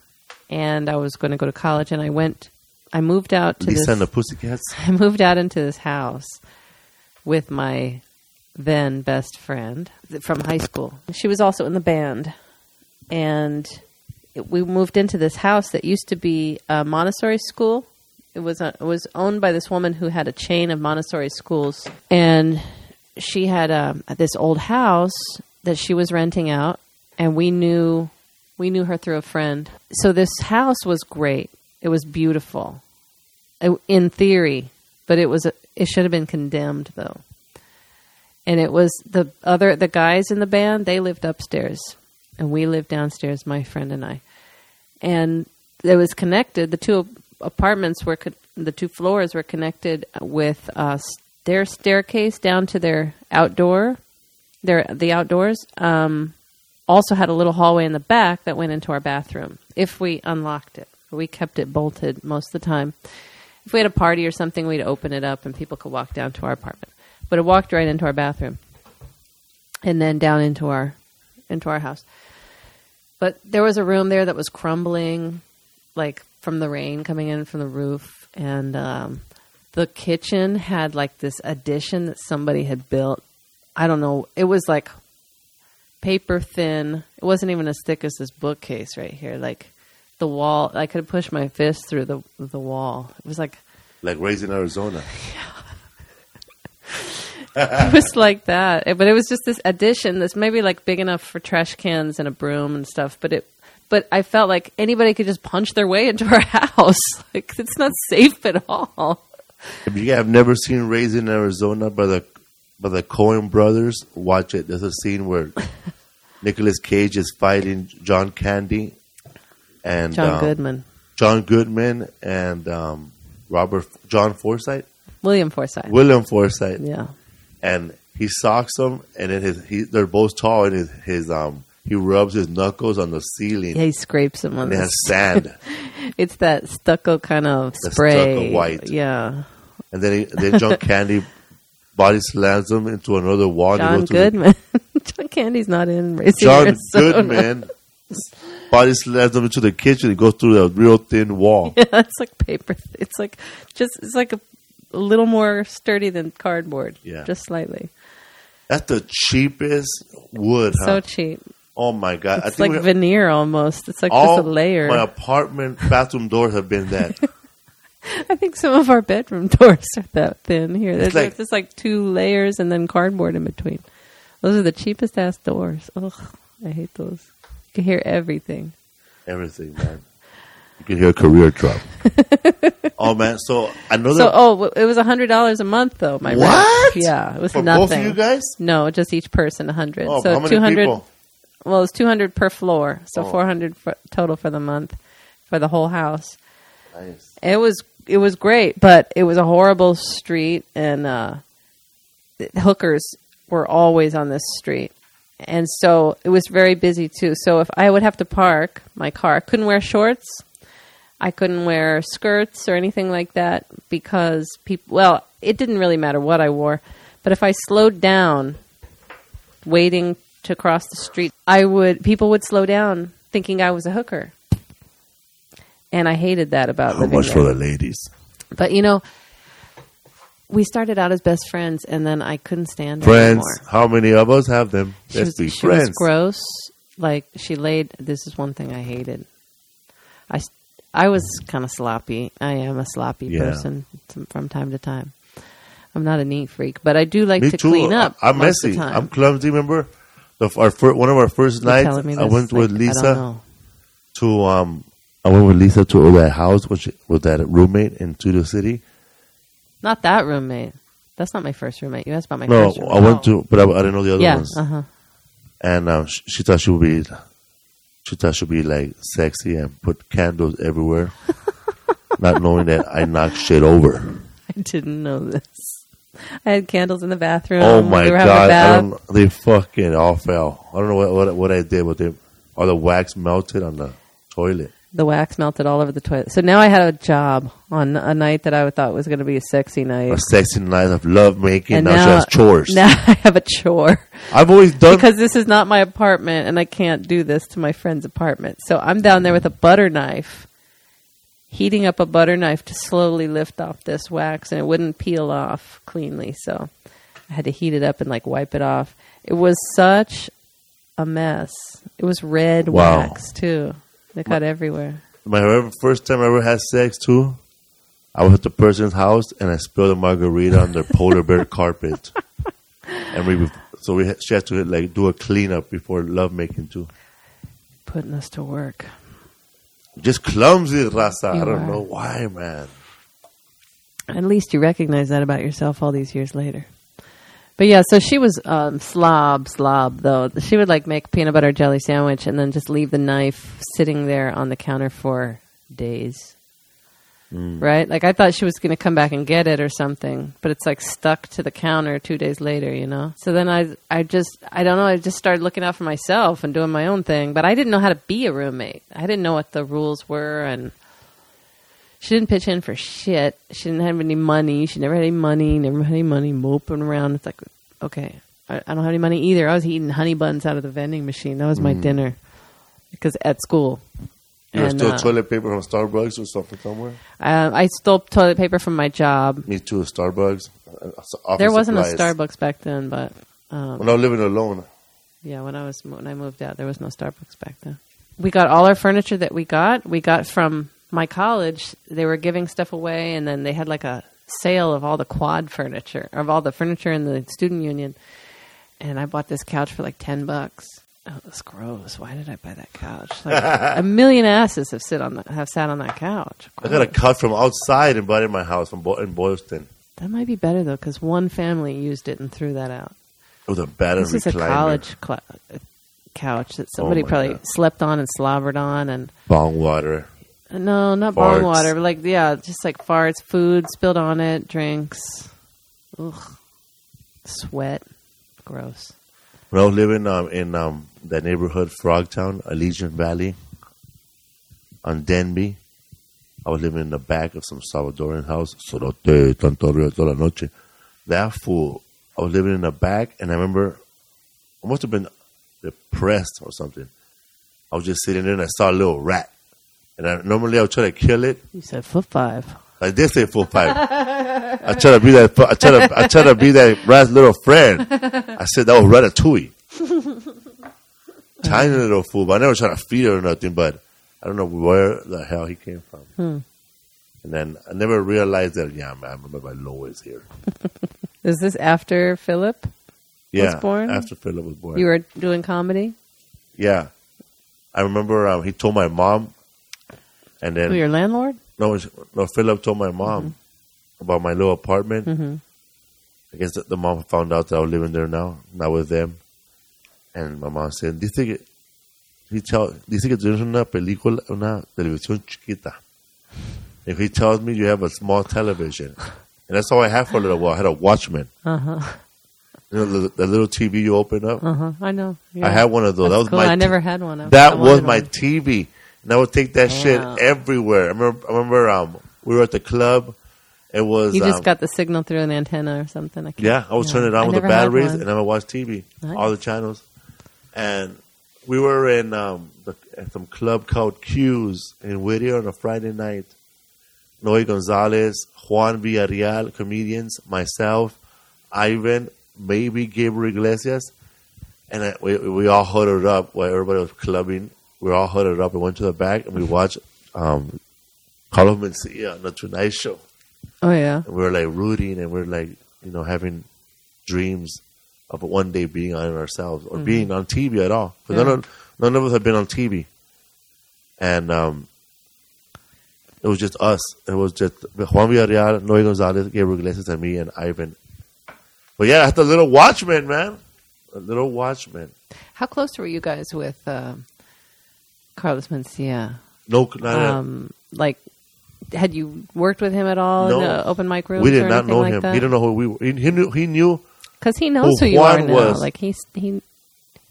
and I was going to go to college, and I went. I moved out to
Lisa
this.
and the Pussycats.
I moved out into this house with my then best friend from high school. She was also in the band, and it, we moved into this house that used to be a Montessori school. It was a, it was owned by this woman who had a chain of Montessori schools, and she had um, this old house that she was renting out, and we knew we knew her through a friend. So this house was great. It was beautiful in theory, but it was it should have been condemned though. And it was the other the guys in the band they lived upstairs, and we lived downstairs. My friend and I, and it was connected. The two apartments were the two floors were connected with uh, their staircase down to their outdoor, their the outdoors. Um, also had a little hallway in the back that went into our bathroom if we unlocked it. We kept it bolted most of the time. If we had a party or something, we'd open it up and people could walk down to our apartment. But it walked right into our bathroom and then down into our into our house. But there was a room there that was crumbling, like from the rain coming in from the roof, and um, the kitchen had like this addition that somebody had built. I don't know. It was like paper thin. It wasn't even as thick as this bookcase right here. Like the wall, I could push my fist through the the wall. It was like
Like Raising Arizona.
it was like that. It- But it was just this addition that's maybe like big enough for trash cans and a broom and stuff. But it, but I felt like anybody could just punch their way into our house. Like it's not safe at all.
If you have never seen Raising Arizona by the by the Coen brothers, watch it. There's a scene where Nicolas Cage is fighting John Candy and
John
um,
Goodman,
John Goodman and um, Robert John Forsythe,
William Forsythe.
William Forsythe,
yeah,
and he socks him, and then his he, they're both tall, and his, his um he rubs his knuckles on the ceiling,
yeah. He scrapes them on
and
the
sand,
It's that stucco kind of
The
spray.
stucco white.
Yeah.
and then he, then John Candy body slams him into another wall.
John
through the-
Goodman. John Candy's not in Raising
John
Arizona.
Goodman body slams him into the kitchen. He goes through a real thin wall.
Yeah, it's like paper. It's like just it's like a, a little more sturdy than cardboard.
Yeah.
just slightly.
That's the cheapest wood.
So
Huh?
cheap.
oh my god!
It's like veneer almost. It's like just a layer.
my apartment bathroom doors have been that.
I think some of our bedroom doors are that thin here. There's
like-
just like two layers and then cardboard in between. Those are the cheapest ass doors. Ugh, I hate those. You can hear everything.
Everything, man. You can hear a career drop. oh man! So I another
So, oh, it was a hundred dollars a month though. My
What?
rent. Yeah, it was
for
nothing.
both of you guys.
No, just each person a hundred.
Oh,
so two hundred. Well, it's two hundred per floor, so
Oh.
four hundred total for the month for the whole house.
Nice.
It was it was great, but it was a horrible street, and uh, hookers were always on this street, and so it was very busy too. So if I would have to park my car, I couldn't wear shorts. I couldn't wear skirts or anything like that because people. Well, it didn't really matter what I wore, but if I slowed down, waiting to cross the street, I would. People would slow down, thinking I was a hooker, and I hated that about
How
living
much
there.
for the ladies?
But you know, we started out as best friends, and then I couldn't stand her
Friends.
anymore.
How many of us have them?
She
Let's
was,
be
she was
friends.
gross. Like she laid. This is one thing I hated. I I was kind of sloppy. I am a sloppy
Yeah.
person from time to time. I'm not a neat freak, but I do like
Me
to
too.
clean up.
I'm messy. I'm clumsy. Remember, The, our fir- one of our first
You're
nights,
telling me
I went with Lisa to um, I went with Lisa to that house with with that roommate in Studio City.
Not that roommate. That's not my first roommate. You asked about my
No,
first roommate.
I went to, but I, I didn't know the other
Yeah.
ones.
Uh huh.
And um, she, she thought she would be, she thought she'd be like sexy and put candles everywhere, not knowing that I knocked shit over.
I didn't know this. I had candles in the bathroom.
Oh my
we were having a
god! I don't, they fucking all fell. I don't know what what, what I did, but they all the wax melted on the toilet.
The wax melted all over the toilet. So now I had a job on a night that I thought was going to be a sexy night.
A sexy night of love making.
and
now,
now,
she has chores.
Now I have a chore
I've always done.
because this is not my apartment, and I can't do this to my friend's apartment. So I'm down there with a butter knife, heating up a butter knife to slowly lift off this wax, and it wouldn't peel off cleanly. So I had to heat it up and like wipe it off. It was such a mess. It was red
Wow.
wax too. It got everywhere.
my first time I ever had sex too. I was at the person's house and I spilled a margarita on their polar bear carpet, and we so we she had to like do a cleanup before lovemaking too.
Putting us to work.
Just clumsy, Raza. I don't
are.
know why, man.
At least you recognize that about yourself all these years later. But yeah, so she was um, slob, slob though. She would like make peanut butter jelly sandwich and then just leave the knife sitting there on the counter for days. Right? Like I thought she was going to come back and get it or something, but it's like stuck to the counter 2 days later, you know. So then I I just I don't know, I just started looking out for myself and doing my own thing, but I didn't know how to be a roommate. I didn't know what the rules were and she didn't pitch in for shit. She didn't have any money. She never had any money. Never had any money. Moping around. It's like, okay, I, I don't have any money either. I was eating honey buns out of the vending machine. That was my dinner because at school.
You
And,
still
uh,
toilet paper from Starbucks or something somewhere?
uh, I stole toilet paper from my job.
Me too, Starbucks. Uh, office
There wasn't a. Starbucks back then, but um,
When I was living alone,
yeah, when I was when I moved out, there was no Starbucks back then. We got all our furniture that we got. We got from my college. They were giving stuff away, and then they had like a sale of all the quad furniture, of all the furniture in the student union. And I bought this couch for like ten bucks. Oh, was gross. Why did I buy that couch? Like, a million asses have sit on the, have sat on that couch.
I got a cut from outside and bought it in my house from Bo- in Boylston.
That might be better though, because one family used it and threw that out.
It was a battered
This is a college cl- uh, couch that oh somebody
Oh
probably
God.
slept on and slobbered on, and
Bong water.
No, not
Farts.
bong water, but like yeah, just like farts, food spilled on it, drinks, ugh, sweat, gross.
When I was living um, in um, that neighborhood, Frogtown, Elysian Valley, on Denby, I was living in the back of some Salvadoran house. Sorote, tanto río toda la noche. That fool, I was living in the back, and I remember I must have been depressed or something. I was just sitting there, and I saw a little rat. And I, normally I would try to kill it.
You said foot five.
I did say full pipe. I try to be that. I try to. I try to be that rat's little friend. I said that was Ratatouille. Tiny little fool, but I never tried to feed her or nothing. But I don't know where the hell he came from.
Hmm.
And then I never realized that. Yeah, I remember my Lois here.
Is this after Philip?
Yeah,
born?
after Philip was born.
You were doing comedy.
yeah, I remember um, he told my mom, and then
Who, your landlord?
No, it's- no. Philip told my mom about my little apartment.
Mm-hmm.
I guess the, the mom found out that I was living there now, not with them. And my mom said, "Dice que, he tell, dice que tienes una película, una televisión chiquita." If he tells me you have a small television, and that's all I had for a little while. I had a Watchman.
Uh huh.
You know, the, the little TV you open up.
Uh huh. I know.
I
Yeah.
had one of those.
That's
that was
cool.
my.
I
t-
never had one. I-
that was
wanted
my
one.
TV, and I would take that shit everywhere. I remember. I remember. Um, we were at the club. It was.
You just
um,
got the signal through an antenna or something. I
Yeah, I would
Yeah.
turn it
I
on with the batteries, and I would watch TV,
Nice.
all the channels. And we were in um, the, at some club called Q's in Whittier on a Friday night. Noe Gonzalez, Juan Villarreal, comedians, myself, Ivan, maybe Gabriel Iglesias, and I, we we all huddled up while everybody was clubbing. We were all huddled up and went to the back and we watched um, Carlos Mencia on the Tonight Show
Oh yeah.
and we were like rooting and we are like you know having dreams of one day being on it ourselves
Mm-hmm.
or being on TV at all. 'Cause none,
Yeah.
of, none of us have been on TV, and um, it was just us. It was just Juan Villarreal, Noe Gonzalez, Gabriel Iglesias, and me and Ivan. But yeah, I had the little Watchman, man, a little Watchman.
How close were you guys with um Carlos Mencia?
No, not
Um, like, had you worked with him at all
No.
in the open mic room?
we did not know him. He didn't know who we were. He, he knew. He knew.
because he knows
who
who you
Juan
are now.
was.
Like he's he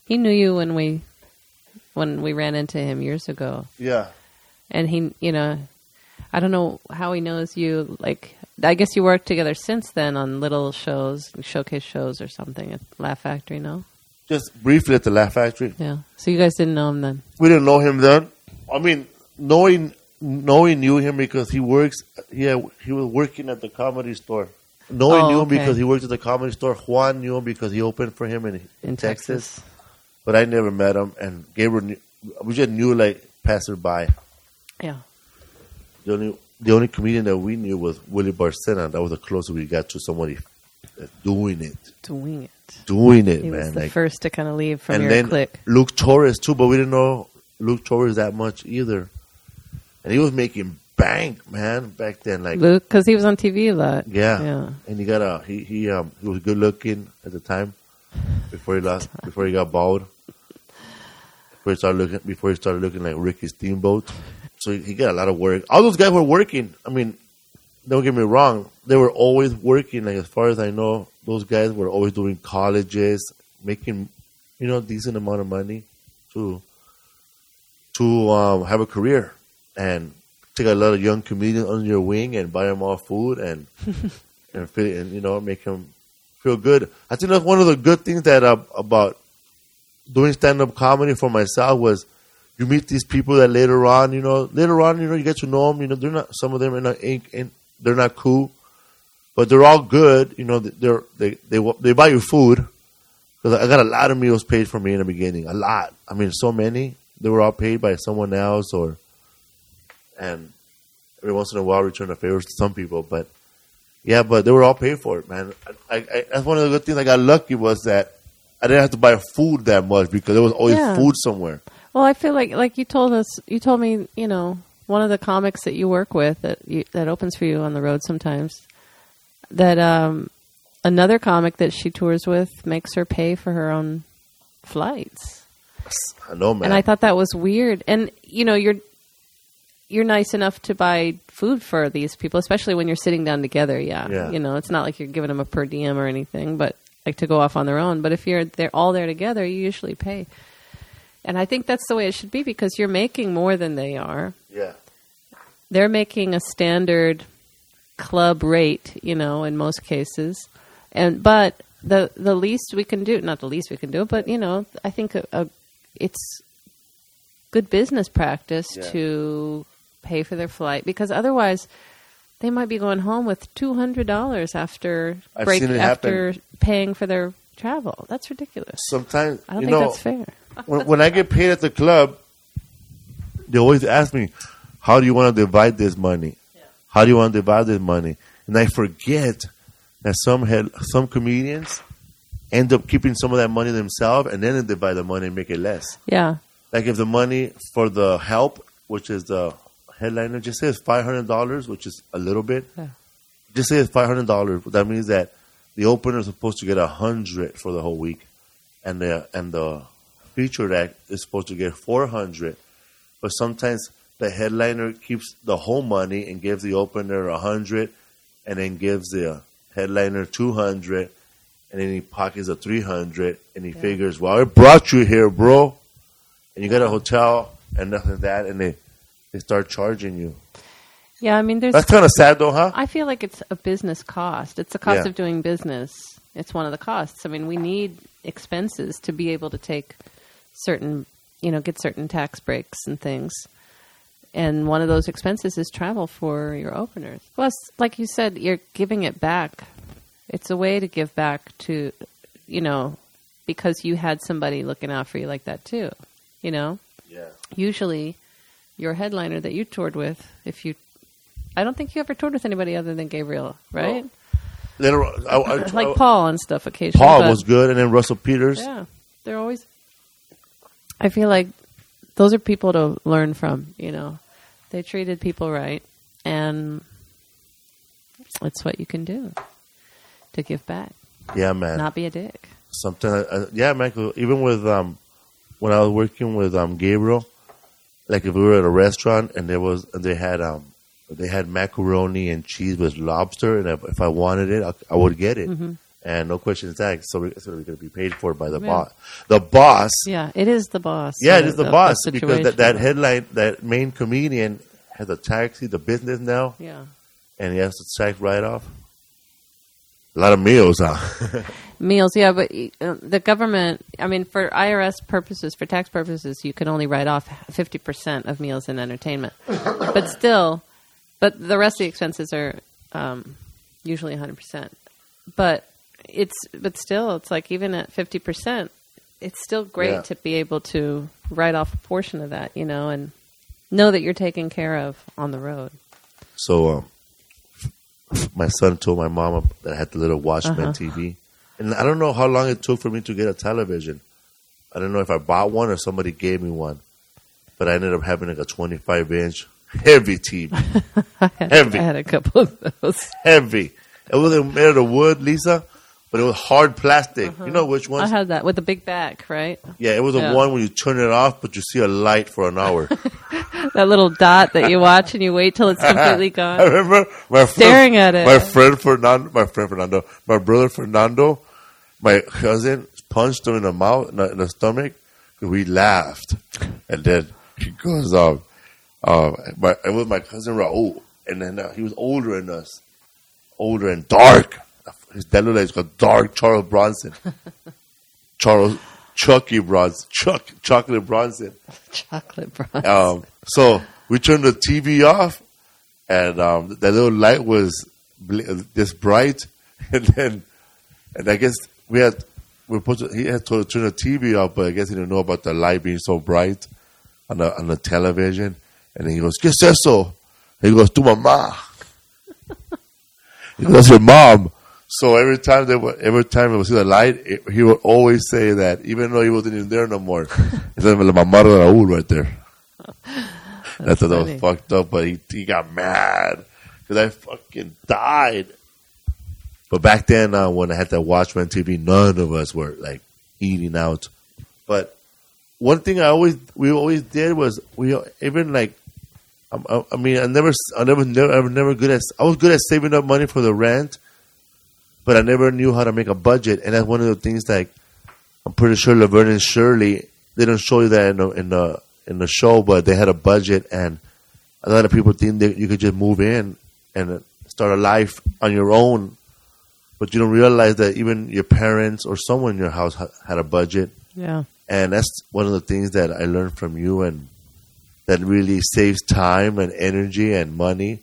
he knew you when we when we ran into him years ago,
Yeah.
and he you know I don't know how he knows you. Like I guess you worked together since then on little shows, showcase shows or something at Laugh Factory. No,
Just briefly at the Laugh Factory.
yeah. So you guys didn't know him then.
We didn't know him then. I mean, knowing knowing knew him because he works. Yeah, he was working at the comedy store. Knowing
Oh,
knew him
okay.
because he worked at the comedy store. Juan knew him because he opened for him in,
In Texas.
But I never met him, and Gabriel. Knew, we just knew like passerby.
Yeah.
The only the only comedian that we knew was Willie Barcena. That was the closest we got to somebody doing it,
Doing it.
Doing it,
He was
man.
the
Like,
first to kind of leave from
and
your
then
clique.
Luke Torres too, but we didn't know Luke Torres that much either. And he was making bank, man, back then. Like,
Luke, because he was on TV a lot.
yeah,
Yeah.
And he got a he he um he was good looking at the time before he lost before he got bald. Before he started looking before he started looking like Ricky Steamboat. So he, he got a lot of work. All those guys were working. I mean, don't get me wrong, they were always working. Like as far as I know, those guys were always doing colleges, making you know decent amount of money to to um, have a career and take a lot of young comedians under your wing and buy them all food and and and you know make them feel good. I think that's one of the good things that uh, about doing stand up comedy for myself was you meet these people that later on you know later on you know you get to know them. You know they're not some of them are not ain't, ain't, they're not cool, but they're all good. You know they're they they they buy you food because I got a lot of meals paid for me in the beginning. A lot. I mean so many. They were all paid by someone else or and every once in a while return the favors to some people, but yeah, but they were all paid for it, man. I, I, that's one of the good things I got lucky was that I didn't have to buy food that much because there was always
Yeah.
food somewhere.
Well, I feel like like you told us, you told me, you know, one of the comics that you work with that you, that opens for you on the road sometimes. That um, another comic that she tours with makes her pay for her own flights,
I know, man.
and I thought that was weird. And you know, you're you're nice enough to buy food for these people, especially when you're sitting down together. Yeah,
Yeah.
you know, it's not like you're giving them a per diem or anything, but like to go off on their own. But if you're they're all there together, you usually pay. And I think that's the way it should be because you're making more than they are.
yeah,
They're making a standard club rate, you know, in most cases. And but the the least we can do, not the least we can do, but you know, I think a, a, it's good business practice
Yeah.
to pay for their flight because otherwise they might be going home with two hundred dollars after
I've
break after paying for their travel. That's ridiculous.
sometimes
I don't think
know
that's fair.
when, when I get paid at the club, they always ask me, "How do you want to divide this money? How do you want to divide this money?" And I forget that some had some comedians end up keeping some of that money themselves, and then they divide the money and make it less.
Yeah.
Like if the money for the help, which is the headliner, just says five hundred dollars, which is a little bit.
Yeah.
Just says five hundred dollars. That means that the opener is supposed to get a hundred for the whole week, and the and the featured act is supposed to get four hundred. But sometimes the headliner keeps the whole money and gives the opener a hundred, and then gives the headliner two hundred, and then he pockets a three hundred, and he figures, "Well, I brought you here, bro." and you got a hotel and nothing like that, and they they start charging you.
Yeah, I mean there's
That's kind of sad, though, huh?
I feel like it's a business cost. It's the cost
Yeah.
of doing business. It's one of the costs. I mean, we need expenses to be able to take certain, you know, get certain tax breaks and things. And one of those expenses is travel for your openers. Plus, like you said, you're giving it back. It's a way to give back to, you know, because you had somebody looking out for you like that too. You know,
Yeah.
usually your headliner that you toured with, if you, I don't think you ever toured with anybody other than Gabriel, right?
Later, I, I,
like
I-
Paul and stuff occasionally.
Paul was good, and then Russell Peters.
Yeah, they're always. I feel like those are people to learn from. You know, they treated people right, and it's what you can do to give back,
Yeah, man.
not be a dick.
something. Uh, yeah, man. Even with um, when I was working with um Gabriel, like if we were at a restaurant and there was they had um they had macaroni and cheese with lobster, and if, if I wanted it, I, I would get it, and no questions asked. So we're going to be paid for by the
Yeah.
boss. The boss.
Yeah, it is the boss.
Yeah, it is the
of
boss because that, that headline, that main comedian has a taxi, the business now,
Yeah,
and he has to tax write off. A lot of meals, huh?
meals. Yeah, but uh, the government. I mean, for IRS purposes, for tax purposes, you can only write off fifty percent of meals and entertainment. but still, but the rest of the expenses are um, usually hundred percent. But it's but still, it's like even at fifty percent, it's still great
Yeah.
to be able to write off a portion of that, you know, and know that you're taken care of on the road.
So um, my son told my mom that I had the little Watchman
Uh-huh.
TV, and I don't know how long it took for me to get a television. I don't know if I bought one or somebody gave me one, but I ended up having like a 25 inch heavy TV, heavy,
I had a couple of those.
heavy. It wasn't made of wood, Lisa, but it was hard plastic. You know which
Uh-huh. I had that with the big back, right?
yeah, it was a
Yeah.
one where you turn it off, but you see a light for an hour.
That little dot that you watch and you wait till it's completely gone.
I remember my friend,
Staring at it.
My friend Fernando, my friend Fernando, my brother Fernando, my cousin punched him in the mouth, in the, in the stomach. We laughed, and then he goes, "Um, uh, my, it was my cousin Raul, and then uh, he was older than us, older and dark. His dad looked like a dark Charles Bronson, Charles Chucky Bronson, Chuck Chocolate Bronson."
Chocolate bronze.
Um, so we turned the TV off, and um, that little light was bl- this bright, and then, and I guess we had we put he had to turn the TV off, but I guess he didn't know about the light being so bright on the on the television, and then he goes, "¿Qué es eso?" He goes, "Tu mamá." he goes, "That's your mom." So every time they were, every time it was the light, it, he would always say that, even though he wasn't even there no more. He said, my mother Raúl right there." That's, what that
funny.
was fucked up, but he, he got mad because I fucking died. But back then, uh, when I had that Watchman TV, none of us were like eating out. But one thing I always we always did was we even like I, I, I mean I never I never never I was never good at I was good at saving up money for the rent, but I never knew how to make a budget, and that's one of the things like I'm pretty sure Laverne and Shirley they don't show you that in the in the in the show, but they had a budget, and a lot of people think that you could just move in and start a life on your own, but you don't realize that even your parents or someone in your house ha- had a budget,
Yeah.
and that's one of the things that I learned from you, and that really saves time and energy and money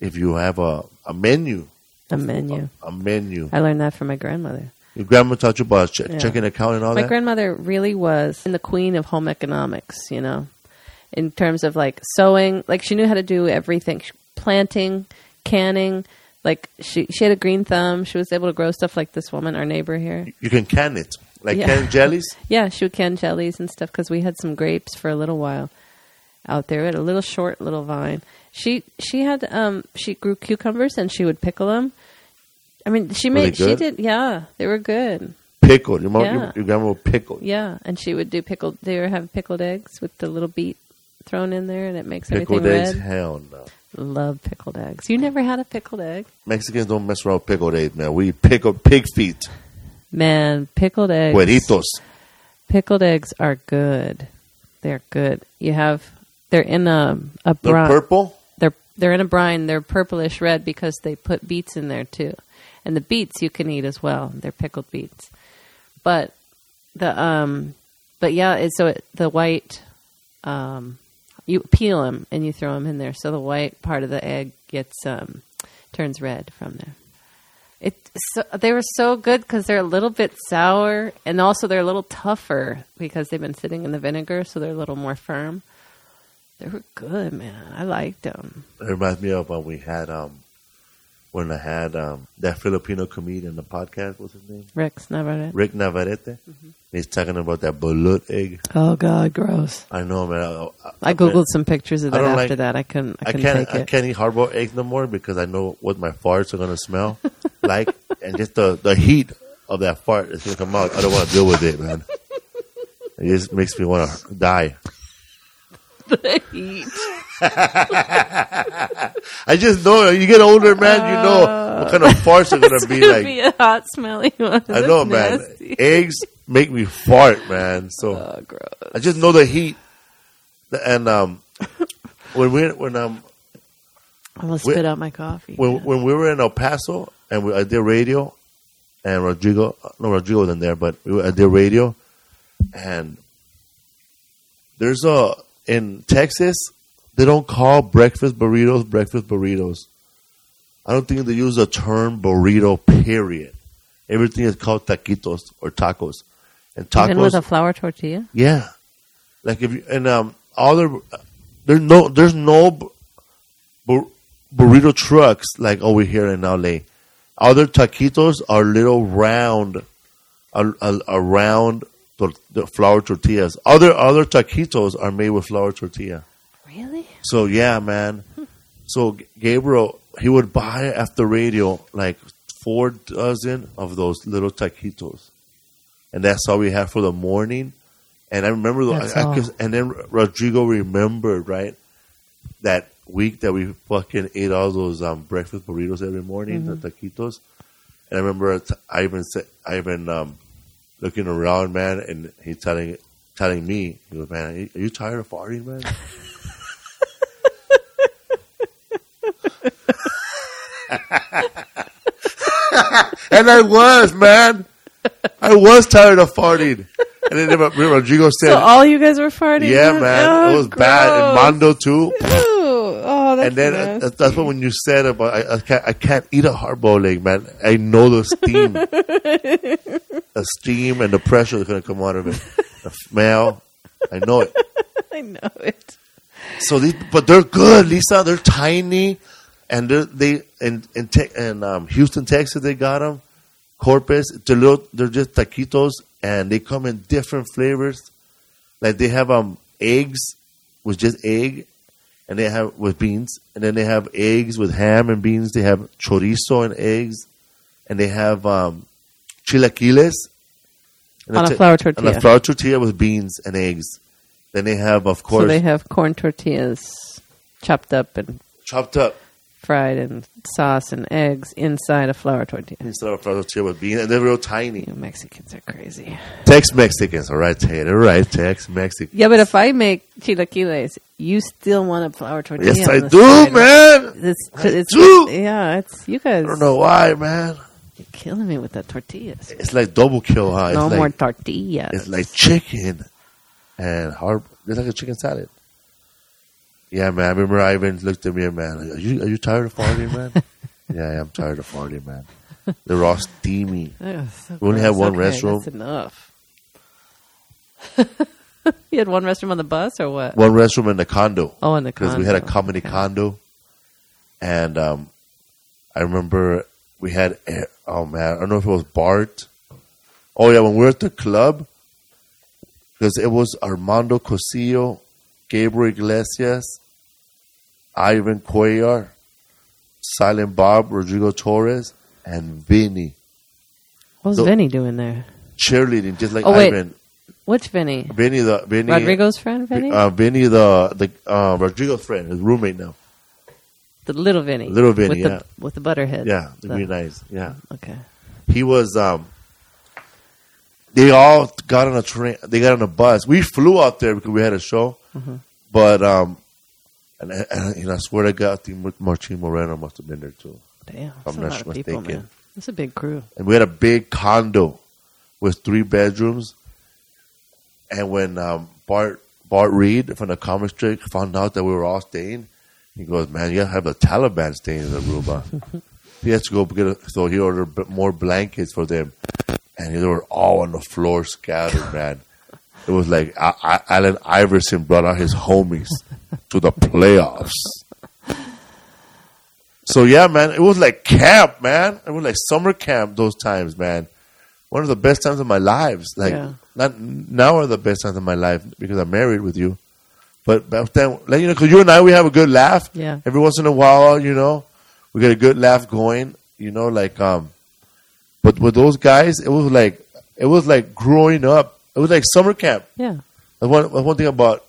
if you have a a menu,
A menu.
a menu.
I learned that from my grandmother.
Your grandma taught you about che-
Yeah.
checking account and all
My
that.
My grandmother really was the queen of home economics, you know, in terms of like sewing. Like she knew how to do everything planting, canning. Like she, she had a green thumb. She was able to grow stuff like this woman, our neighbor here.
you can can it like
Yeah.
canned jellies.
Yeah, she would can jellies and stuff because we had some grapes for a little while out there. We had a little short little vine. She she had um she grew cucumbers and she would pickle them. I mean, she made she did yeah they were good
Pickled. Your, mom,
Yeah.
your, your grandma would pickle.
yeah and she would do pickled they would have pickled eggs with the little beet thrown in there and it makes
Pickled
everything
eggs?
red.
Hell no.
Love pickled eggs. You never had a pickled egg,
Mexicans don't mess around with pickled eggs, man. We pickle pig feet.
man. Pickled eggs.
Cueritos.
Pickled eggs are good. They're good. You have they're in a a brine.
They're purple?
They're they're in a brine. They're purplish red because they put beets in there too, and the beets you can eat as well. They're pickled beets, but the um, but yeah, it's so it, the white um, you peel them and you throw them in there, so the white part of the egg gets um turns red from there. It so, they were so good because they're a little bit sour and also they're a little tougher because they've been sitting in the vinegar, so they're a little more firm. They were good, man. I liked them.
It reminds me of when we had um when I had um, that Filipino comedian, the podcast, what's his name?
Rex Navarrete.
Rick Navarrete. He's talking about that balut egg.
Oh God, gross!
I know, man. I,
I googled some pictures of
I
that after
like-
that. I couldn't. I
I
couldn't
can't.
take
I
it.
can't eat hard boiled eggs no more because I know what my farts are gonna smell like, and just the the heat of that fart is gonna come out. I don't want to deal with it, man. It just makes me want to die.
The heat.
I just know you get older, man. You know what kind of farts are gonna be
gonna
like.
be a hot, smelly one.
I know, man.
nasty.
Eggs make me fart, man. So
Oh.
I just know the heat. And um, when we when um
I'm gonna spit out my coffee.
when when we were in El Paso and we, I did radio, and Rodrigo no Rodrigo wasn't there, but we were, I did radio, and there's a in Texas they don't call breakfast burritos breakfast burritos. I don't think they use the term burrito. Period. Everything is called taquitos or tacos, and tacos.
Even with a flour tortilla.
Yeah, like if you and um all the there's no there's no bur- burrito trucks like over here in LA. Other taquitos are little round, a, a, a round tor- flour tortillas. Other other taquitos are made with flour tortilla.
Really?
So yeah, man. So Gabriel, he would buy at the radio like four dozen of those little taquitos, and that's all we had for the morning. And I remember, the, I, I and then Rodrigo remembered right that week that we fucking ate all those um, breakfast burritos every morning, the taquitos. And I remember t- I even said, I even um, looking around, man, and he telling telling me, he goes, "Man, are you- are you tired of farting, man?" And I was, man. I was tired of farting. And then Rodrigo said,
So all you guys were farting?
Yeah,
then?
man.
Oh,
it was bad. And
gross.
Mondo, too.
Ooh, oh, that's
And then uh,
nasty.
that's, that's what when you said about I, I can't I can't eat a hard boiled egg, man. I know the steam, the steam and the pressure that's gonna come out of it, the smell. I know it.
I know it.
So these, but they're good, Lisa. They're tiny, and they're, in in, te- in um, Houston, Texas, they got them. Corpus, they're just taquitos, and they come in different flavors. Like they have um eggs with just egg, and they have with beans, and then they have eggs with ham and beans. They have chorizo and eggs, and they have um chilaquiles and
On a flour
on
tortilla.
a flour tortilla with beans and eggs. Then they have, of course,
So they have corn tortillas chopped up and
chopped up
fried and sauce and eggs inside a flour tortilla.
instead of flour tortilla with beans, and they're real tiny.
You Mexicans are crazy.
Tex Mexicans, all right, Ted, all right, Tex Mexican.
Yeah, but if I make chilaquiles, you still want a flour tortilla.
Yes, I do,
side.
man.
It's,
I
it's,
do.
Yeah, it's you guys
I don't know why, man.
you're killing me with the tortillas.
It's like double kill, huh? It's
no
like,
more tortillas.
It's like chicken and hard. It's like a chicken salad. Yeah, man. I remember Ivan looked at me and man, are you are you tired of farting, man? yeah, I am tired of farting, man. They're all steamy.
So
We only
gross.
one
Okay,
restroom.
That's enough. you had one restroom on the bus or what?
One restroom in the condo.
Oh, in the condo.
because we had a comedy
Okay.
condo, and um, I remember we had oh man, I don't know if it was Bart. Oh yeah, when we were at the club, because it was Armando Cosillo, Gabriel Iglesias, Ivan Cuellar, Silent Bob, Rodrigo Torres, and Vinny
What's
So-
Vinny doing there?
cheerleading, just like
Oh, wait.
Ivan.
Which Vinny?
Vinny the Vinny
Rodrigo's friend, Vinny?
Uh, Vinny the the uh, Rodrigo's friend, his roommate now.
the little Vinny.
Little Vinny,
with
yeah.
the with the butterhead.
Yeah,
The-
really nice. Yeah.
Okay.
he was um they all got on a train they got on a bus we flew out there because we had a show
Mm-hmm.
but um and, I- and, and I swear to God, I think Martin Moreno must have been there too.
Damn.
I'm
a
not
lot of
mistaken.
people, man. It's a big crew.
And we had a big condo with three bedrooms. And when um, Bart Bart Reed from the comic strip found out that we were all staying, he goes, "Man, you gotta have the Taliban staying in the room." huh?" he has to go get a, so he ordered b- more blankets for them, and they were all on the floor scattered. Man, it was like I, I, Allen Iverson brought out his homies to the playoffs. so yeah, man, it was like camp, man. It was like summer camp those times, man. One of the best times of my lives. Like
Yeah.
not now are the best times of my life because I'm married with you. But back then, like you know, because you and I, we have a good laugh.
Yeah.
Every once in a while, you know, we get a good laugh going. You know, like um. But with those guys, it was like it was like growing up. It was like summer camp.
Yeah.
That's one, that's one thing about,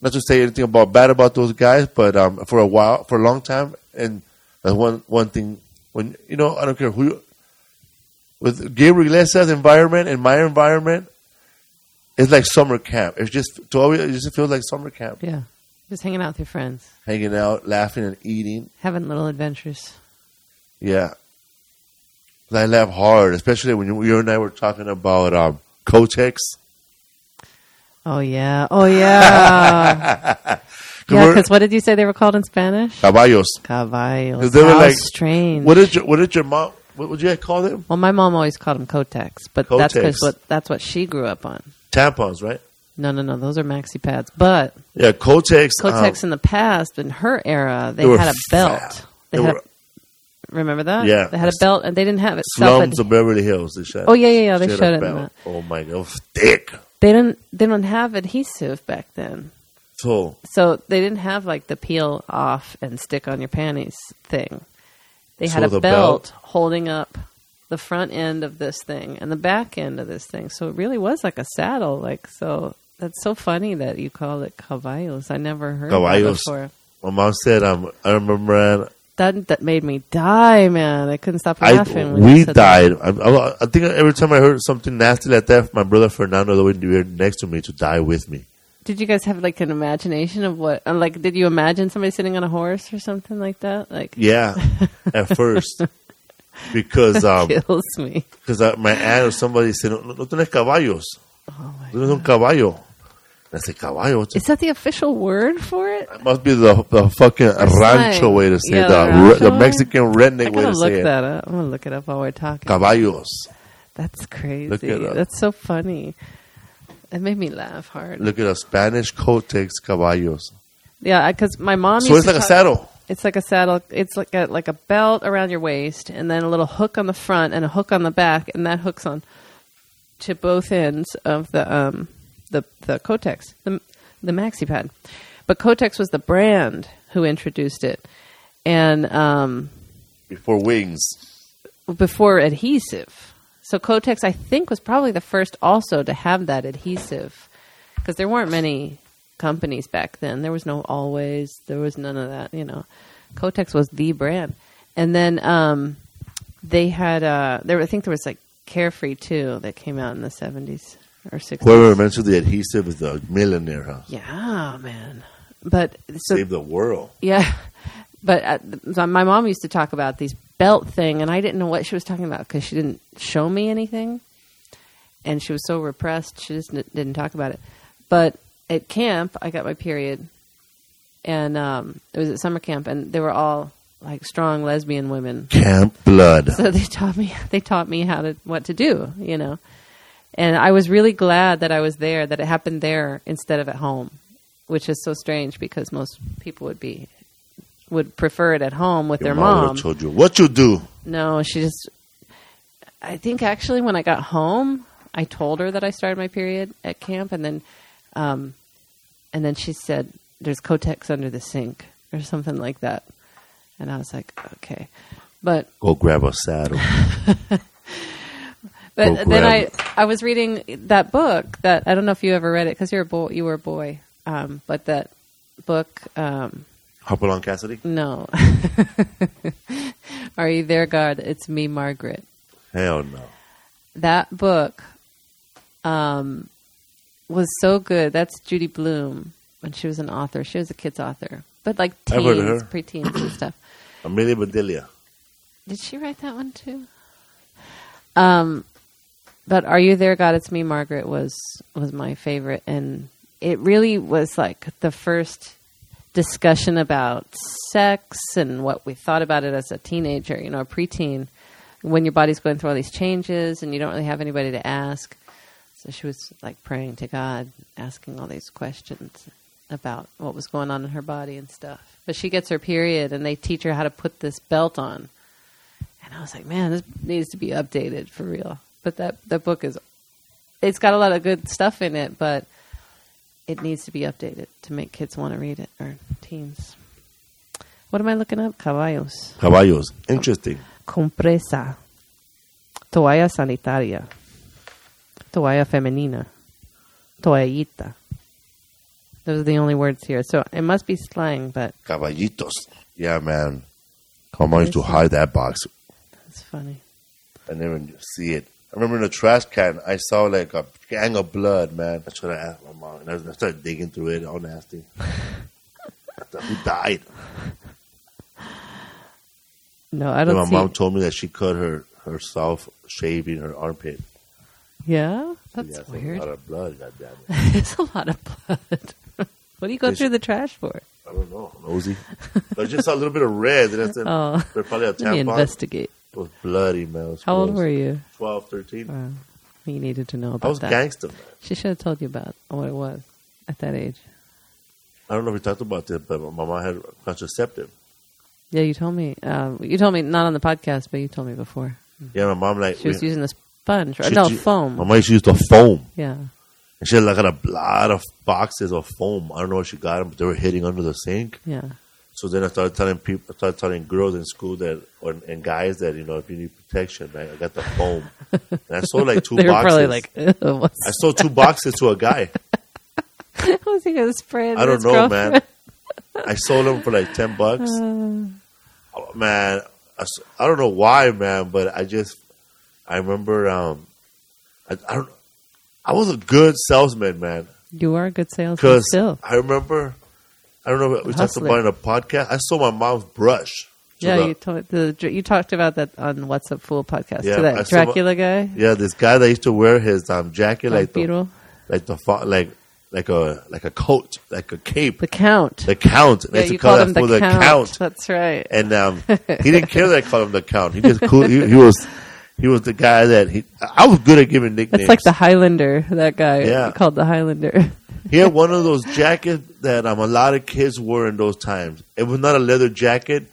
not to say anything about bad about those guys, but um, for a while, for a long time, and that's one one thing. When you know, I don't care who, you, with Gabriel Iglesias' environment and my environment, it's like summer camp. It's just to always, it just feels like summer camp,
Yeah. Just hanging out with your friends,
hanging out, laughing, and eating.
having little adventures.
Yeah, I laugh hard, especially when you, you and I were talking about um, Kotex.
Oh yeah. Oh yeah. yeah. Because what did you say they were called in Spanish?
Caballos.
Caballos.
they were
How
like-
strange.
What did your What did your mom? What would you call them?
well, my mom always called them Kotex, but that's because what that's what she grew up on.
Tampons, right?
No, no, no. Those are maxi pads. But
Yeah, Kotex.
Kotex
um,
in the past, in her era, they,
They
had a belt.
fat.
They,
They
had
were-
a, remember that?
Yeah.
They had a belt, and they didn't have it.
slums of Beverly Hills. They said.
Oh, yeah, yeah, yeah, they
She had
showed it.
Oh my god, thick.
They don't They don't have adhesive back then,
So
so they didn't have like the peel off and stick on your panties thing. They had
So
a
the
belt,
belt-
holding up the front end of this thing and the back end of this thing. So it really was like a saddle. Like so. That's so funny that you call it caballos. I never heard
Caballos.
that before.
my mom said, um, I remember
That that made me die, man. I couldn't stop
I,
laughing. when
we died. I, I, I think every time I heard something nasty like that, my brother Fernando that would be next to me to die with me.
Did you guys have like an imagination of what? uh, Like, did you imagine somebody sitting on a horse or something like that? Like,
Yeah, at first. Because um,
kills me.
because uh, my aunt or somebody said, no, no tienes caballos.
Oh my
No tienes un caballo. I said, caballo?
Is that the official word for it?
It must be the the fucking rancho
slang.
way to say
Yeah,
it, the,
the?
Mexican redneck way
gotta look
say it.
up. I'm gonna look it up while we're talking.
Caballos.
That's crazy.
Look it up.
That's so funny. It made me laugh hard.
Look at a Spanish coat takes caballos.
Yeah, because my mom.
So it's
to
like a saddle.
It's like a saddle. It's like a like a belt around your waist, and then a little hook on the front and a hook on the back, and that hooks on to both ends of the um the the Kotex, the the maxi pad. But Kotex was the brand who introduced it, and um,
Before wings.
before adhesive. So Kotex, I think, was probably the first also to have that adhesive because there weren't many companies back then. There was no Always, there was none of that. You know, Kotex was the brand, and then um, they had uh, there. I think there was like Carefree too that came out in the seventies or sixties.
Whoever mentioned the adhesive is the millionaire, huh?
Yeah, man. But so
Save the world.
yeah, but uh, my mom used to talk about these belt thing, and I didn't know what she was talking about because she didn't show me anything, and she was so repressed. She just n- didn't talk about it. But at camp, I got my period, and um, it was at summer camp, and they were all like strong lesbian women.
Camp Blood.
So they taught me they taught me how to what to do, you know. And I was really glad that I was there, that it happened there instead of at home, which is so strange because most people would be would prefer it at home with
Your
their
mom
mom.
told you what you do.
No, she just. I think actually when I got home, I told her that I started my period at camp, and then, um, and then she said, "There's Kotex under the sink" or something like that, and I was like, "Okay," but
Go grab a saddle.
But then I, I was reading that book that I don't know if you ever read it because you're a boy. You were a boy, um, but that book. Um,
Hopalong Cassidy?
no, are you there, God? It's me, Margaret.
Hell no.
That book um, was so good. That's Judy Blume when she was an author. She was a kid's author, but like
I've heard of
teens, preteens, and stuff.
Amelia Bedelia.
Did she write that one too? Um, but "Are You There, God? It's Me, Margaret" was was my favorite, and it really was like the first discussion about sex and what we thought about it as a teenager, you know, a preteen, when your body's going through all these changes and you don't really have anybody to ask. So she was like praying to God, asking all these questions. about what was going on in her body and stuff. But she gets her period, and they teach her how to put this belt on. And I was like, man, this needs to be updated for real. But that that book is, it's got a lot of good stuff in it, but it needs to be updated to make kids want to read it or teens. What am I looking up? Caballos.
Caballos. Interesting.
Compresa. Toalla sanitaria. Toalla femenina. Toallita. Those are the only words here. So it must be slang, but
Caballitos. Yeah, man. Mom used to hide that box.
that's funny.
I never see it. I remember in the trash can, I saw like a gang of blood, man. I tried to ask my mom, and I started digging through it, all nasty. I thought, Who died?
No, I don't
my
see.
mom told me that she cut her herself shaving her armpit.
yeah, that's
Yeah, it's
weird.
A lot of blood, goddamn it.
it's a lot of blood. what do you go
They
through
sh-
the trash for?
I don't know, nosy. but I just saw a little bit of red, and I said,
Oh.
there's probably a
Let me
tampon.
investigate.
It was bloody, man.
How old were you?
12, 13.
Wow. You needed to know about that.
I was
that.
gangster, man.
She should have told you about what it was at that age.
I don't know if we talked about this, but my mom had contraceptive.
Yeah, you told me. Um, you told me not on the podcast, but you told me before.
Yeah, my mom like
She was
we-
using the sponge, or
she-
no
she-
foam.
My mom used to use the foam.
yeah,
And she had like a lot of boxes of foam. I don't know where she got them, but they were hitting under the sink.
yeah.
So then I started telling people, I started telling girls in school that, or, and guys that, you know, if you need protection, right, I got the foam. and I sold like two
They
boxes.
probably like,
I sold two boxes to a guy.
was he to spray?"
I don't know,
girlfriend?
man. I sold them for like 10 bucks.
Uh.
Oh, man, I don't know why, man, but I just, I remember, um, I, I don't, I was a good salesman, man.
You are a good salesman
Because
still.
I remember, I don't know, what we talked about in a podcast. I sold my mom's brush.
Yeah,
the-
you told the, you talked about that on What's Up Fool podcast
Yeah,
to that
saw-
Dracula guy.
yeah, this guy that used to wear his um, jacket like the, like the like like a like a coat, like a cape,
the Count.
the count. They
yeah,
used to
you
call
him the
for
count.
count.
That's right.
And um, he didn't care that I called him the count. He just cool. He, he was he was the guy that he. I was good at giving nicknames.
It's like the Highlander. That guy
Yeah.
called the Highlander.
He had one of those jackets that um, a lot of kids wore in those times. It was not a leather jacket,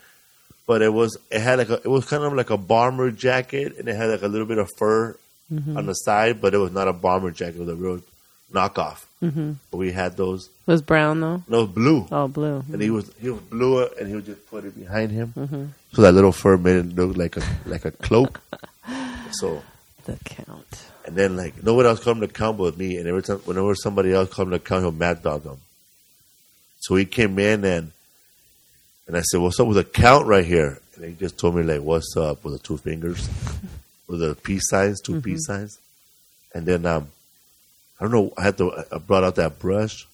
but it was it had like a, it was kind of like a bomber jacket, and it had like a little bit of fur
Mm-hmm.
on the side, but it was not a bomber jacket. It was a real knockoff. Mm-hmm. But we had those.
It was brown though.
No, it was blue,
Oh, blue.
and he was he was blue, and he would just put it behind him,
Mm-hmm.
so that little fur made it look like a like a cloak. so
The Count.
And then like nobody else come to count but me. And every time whenever somebody else come to count, he'll mad dog them. So he came in and and I said, "What's up with the count right here?" And he just told me like, "What's up?" with the two fingers, with the peace signs, 2 peace signs. And then um, I don't know. I had to. I brought out that brush.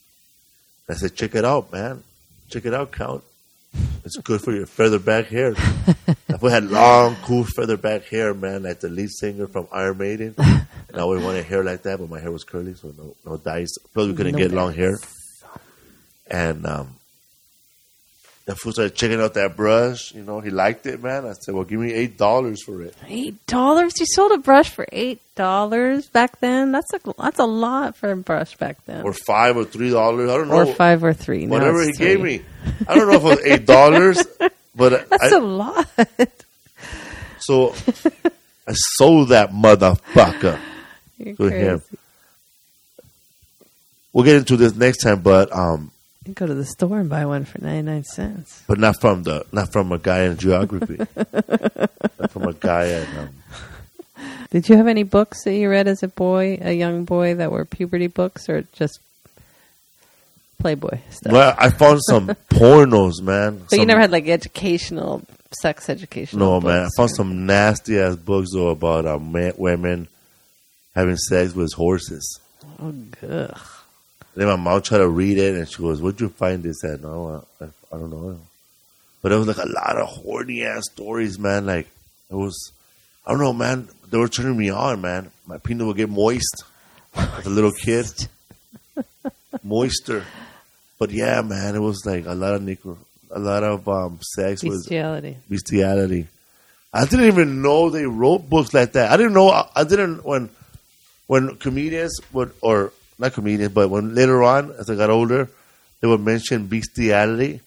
I said, "Check it out, man. Check it out, count. It's good for your feather back hair." if we had long, cool feather back hair, man, like the lead singer from Iron Maiden. And I always wanted hair like that, but my hair was curly, so no, no dyes. Plus, we couldn't
No
get long hair. And um, that fool started checking out that brush. You know, he liked it, man. I said, "Well, give me eight dollars for it."
Eight dollars? You sold a brush for eight dollars back then? That's a that's a lot for a brush back then.
or five or three dollars. I don't know.
Or five or three. Now
Whatever he
it's
gave me. I don't know if it was eight dollars, but
That's
I,
a lot.
so I sold that motherfucker
You're
to him. We'll get into this next time, but um,
Go to the store and buy one for ninety nine cents.
but not from the not from a guy in geography, not from a guy at um,
Did you have any books that you read as a boy, a young boy, that were puberty books, or just Playboy stuff?
Well, I found some pornos, man.
but you never had like educational, sex education.
no, man. I found
or-
some nasty ass books though about uh, men, women having sex with horses.
Oh, ugh.
Then my mom tried to read it, and she goes, "Where'd you find this at?" No, I, I don't know. But it was like a lot of horny ass stories, man. Like it was, I don't know, man. They were turning me on, man. My penis would get moist as a little kid, moister. But yeah, man, it was like a lot of nickel, a lot of um, sex with
Bestiality.
bestiality. I didn't even know they wrote books like that. I didn't know. I, I didn't when when comedians would or not comedians, but when later on as I got older, they would mention bestiality,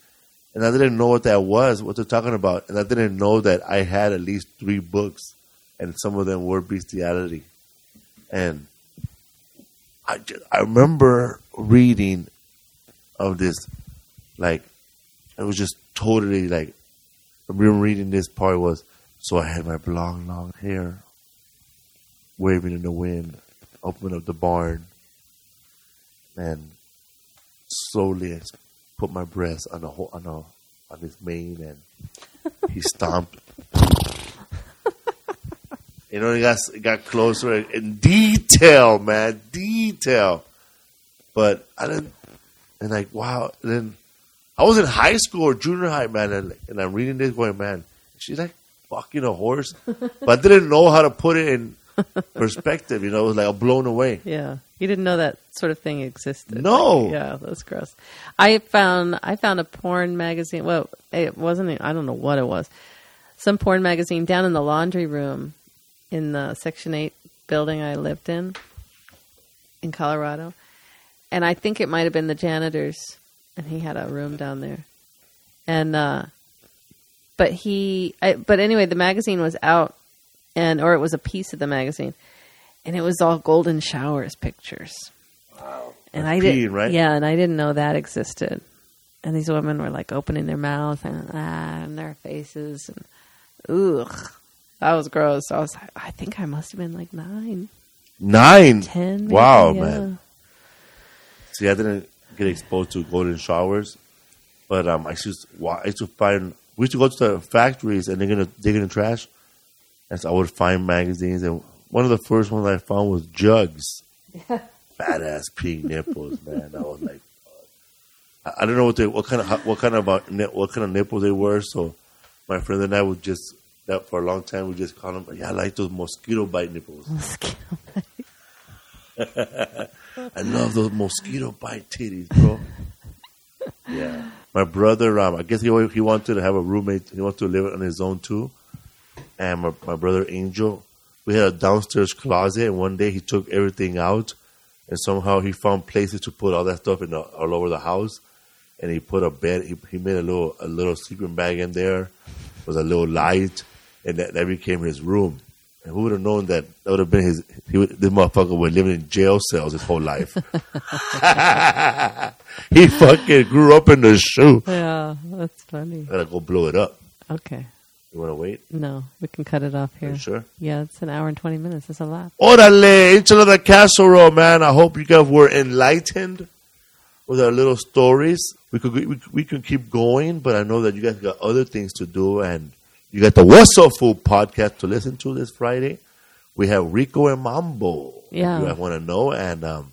and I didn't know what that was, what they're talking about, and I didn't know that I had at least three books, and some of them were bestiality, and I just, I remember reading of this, like it was just totally like I reading this part was so I had my long long hair waving in the wind, opening up the barn, and slowly put my breast on the ho- on a, on his mane, and he stomped. you know, it got it got closer in detail, man, detail. But I didn't, and like wow, and then I was in high school or junior high, man, and, and I'm reading this going, man, she's like fucking a horse, but I didn't know how to put it in perspective. You know, it was like I'm blown away.
Yeah, you didn't know that sort of thing existed.
No.
Like, yeah, that's gross. I found I found a porn magazine. Well, it wasn't. I don't know what it was. Some porn magazine down in the laundry room in the Section Eight building I lived in in Colorado, and I think it might have been the janitor's, and he had a room down there, and uh, but he, I, but anyway, the magazine was out, and or it was a piece of the magazine, and it was all golden showers pictures. Wow. And I didn't,
right?
yeah, and I didn't know that existed. And these women were like opening their mouth and ah, and their faces, and ugh, that was gross. I was, like, I think I must have been like nine,
nine,
ten. maybe,
Wow,
yeah.
man. See, I didn't get exposed to golden showers, but um, I used to, I used to find we used to go to the factories and they're gonna dig in the trash, and so I would find magazines. And one of the first ones I found was jugs, badass pink nipples, man. I was like, I, I don't know what they, what kind of what kind of about what kind of nipples they were. So my friend and I would just that for a long time we just call them. Yeah, I like those mosquito bite nipples. Mosquito i love those mosquito bite titties, bro. yeah. My brother, um, I guess he he wanted to have a roommate. He wanted to live on his own too. And my, my brother Angel, we had a downstairs closet, and one day he took everything out, and somehow he found places to put all that stuff in the, all over the house. And he put a bed. He, he made a little a little sleeping bag in there, with a little light, and that, that became his room. And who would have known that that would have been his? He would, this motherfucker was living in jail cells his whole life. he fucking grew up in the shoe.
Yeah, that's funny.
Gotta go blow it up.
Okay,
You wanna wait?
no, we can cut it off here.
you sure?
Yeah, it's an hour and twenty minutes. It's a lot.
Orale, into the casserole, man. I hope you guys were enlightened with our little stories. We could we, we can keep going, but I know that you guys got other things to do, and you got the What's Up Fool podcast to listen to this Friday. We have Rico and Mambo.
Yeah.
you guys want to know, and um,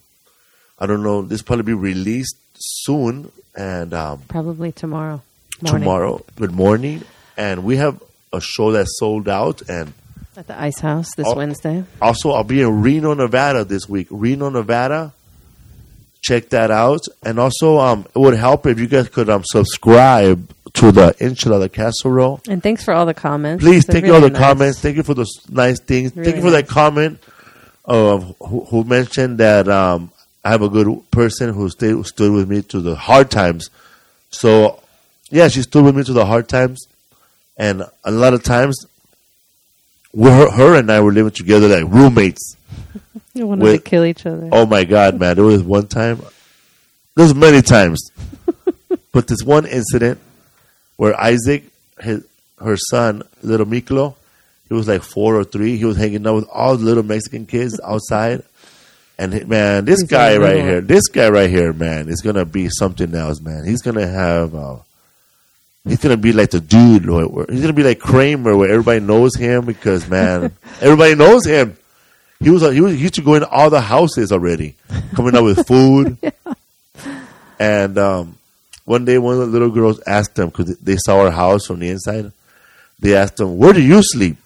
I don't know. This will probably be released soon, and um,
Probably tomorrow. Morning.
tomorrow. Good morning, and we have a show that sold out, and
at the Ice House this
Oh.
Wednesday.
also, I'll be in Reno, Nevada this week. Reno, Nevada. Check that out. And also, um, it would help if you guys could um, subscribe to the enchilada casserole.
And thanks for all the comments.
Please,
They're
thank you all the
nice.
comments. Thank you for those nice things. thank you for that comment of who, who mentioned that um, I have a good person who stayed, stood with me to the hard times. So, yeah, she stood with me to the hard times. And a lot of times, her, her and I were living together like roommates.
You wanted
with-
to kill each other.
Oh my God, man! There was one time. There's many times, but this one incident where Isaac, his her son, little Miklo, he was like four or three. He was hanging out with all the little Mexican kids outside, and man, this
He's
guy right here, this guy right here, man, is gonna be something else, man. He's gonna have. Uh, He's gonna be like the dude. Where, he's gonna be like Kramer, where everybody knows him because man, everybody knows him. He was he was he used to go in all the houses already, coming up with food. And um, one day, one of the little girls asked him because they saw our house from the inside. They asked him, "Where do you sleep?"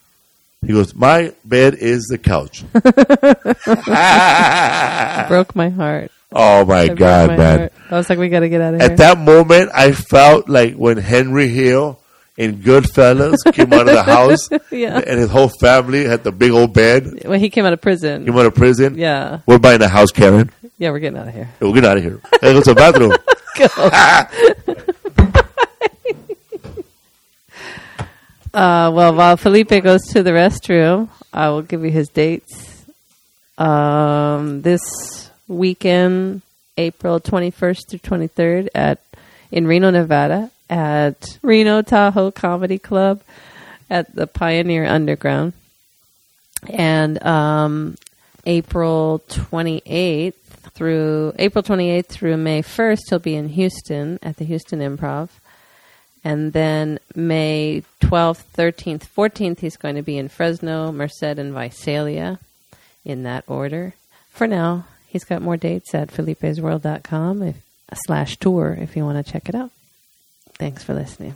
He goes, "My bed is the couch."
broke my heart.
Oh my god,
my
man!
heart. I was like, we got to get out of here.
At that moment, I felt like when Henry Hill in Goodfellas came out of the house,
Yeah.
and his whole family had the big old bed.
when he came out of prison.
Came out of prison.
Yeah.
We're buying a house, Karen.
Yeah, we're getting out of here.
Hey, we'll get out of here. Hey, go to the bathroom.
Uh, well, while Felipe goes to the restroom, I will give you his dates. Um, this weekend, April 21st through 23rd at in Reno, Nevada, at Reno Tahoe Comedy Club at the Pioneer Underground, and um, April 28th through April 28th through May 1st, he'll be in Houston at the Houston Improv. And then May 12th, 13th, 14th, he's going to be in Fresno, Merced, and Visalia in that order. For now, he's got more dates at felipesworld.com if, slash tour if you want to check it out. Thanks for listening.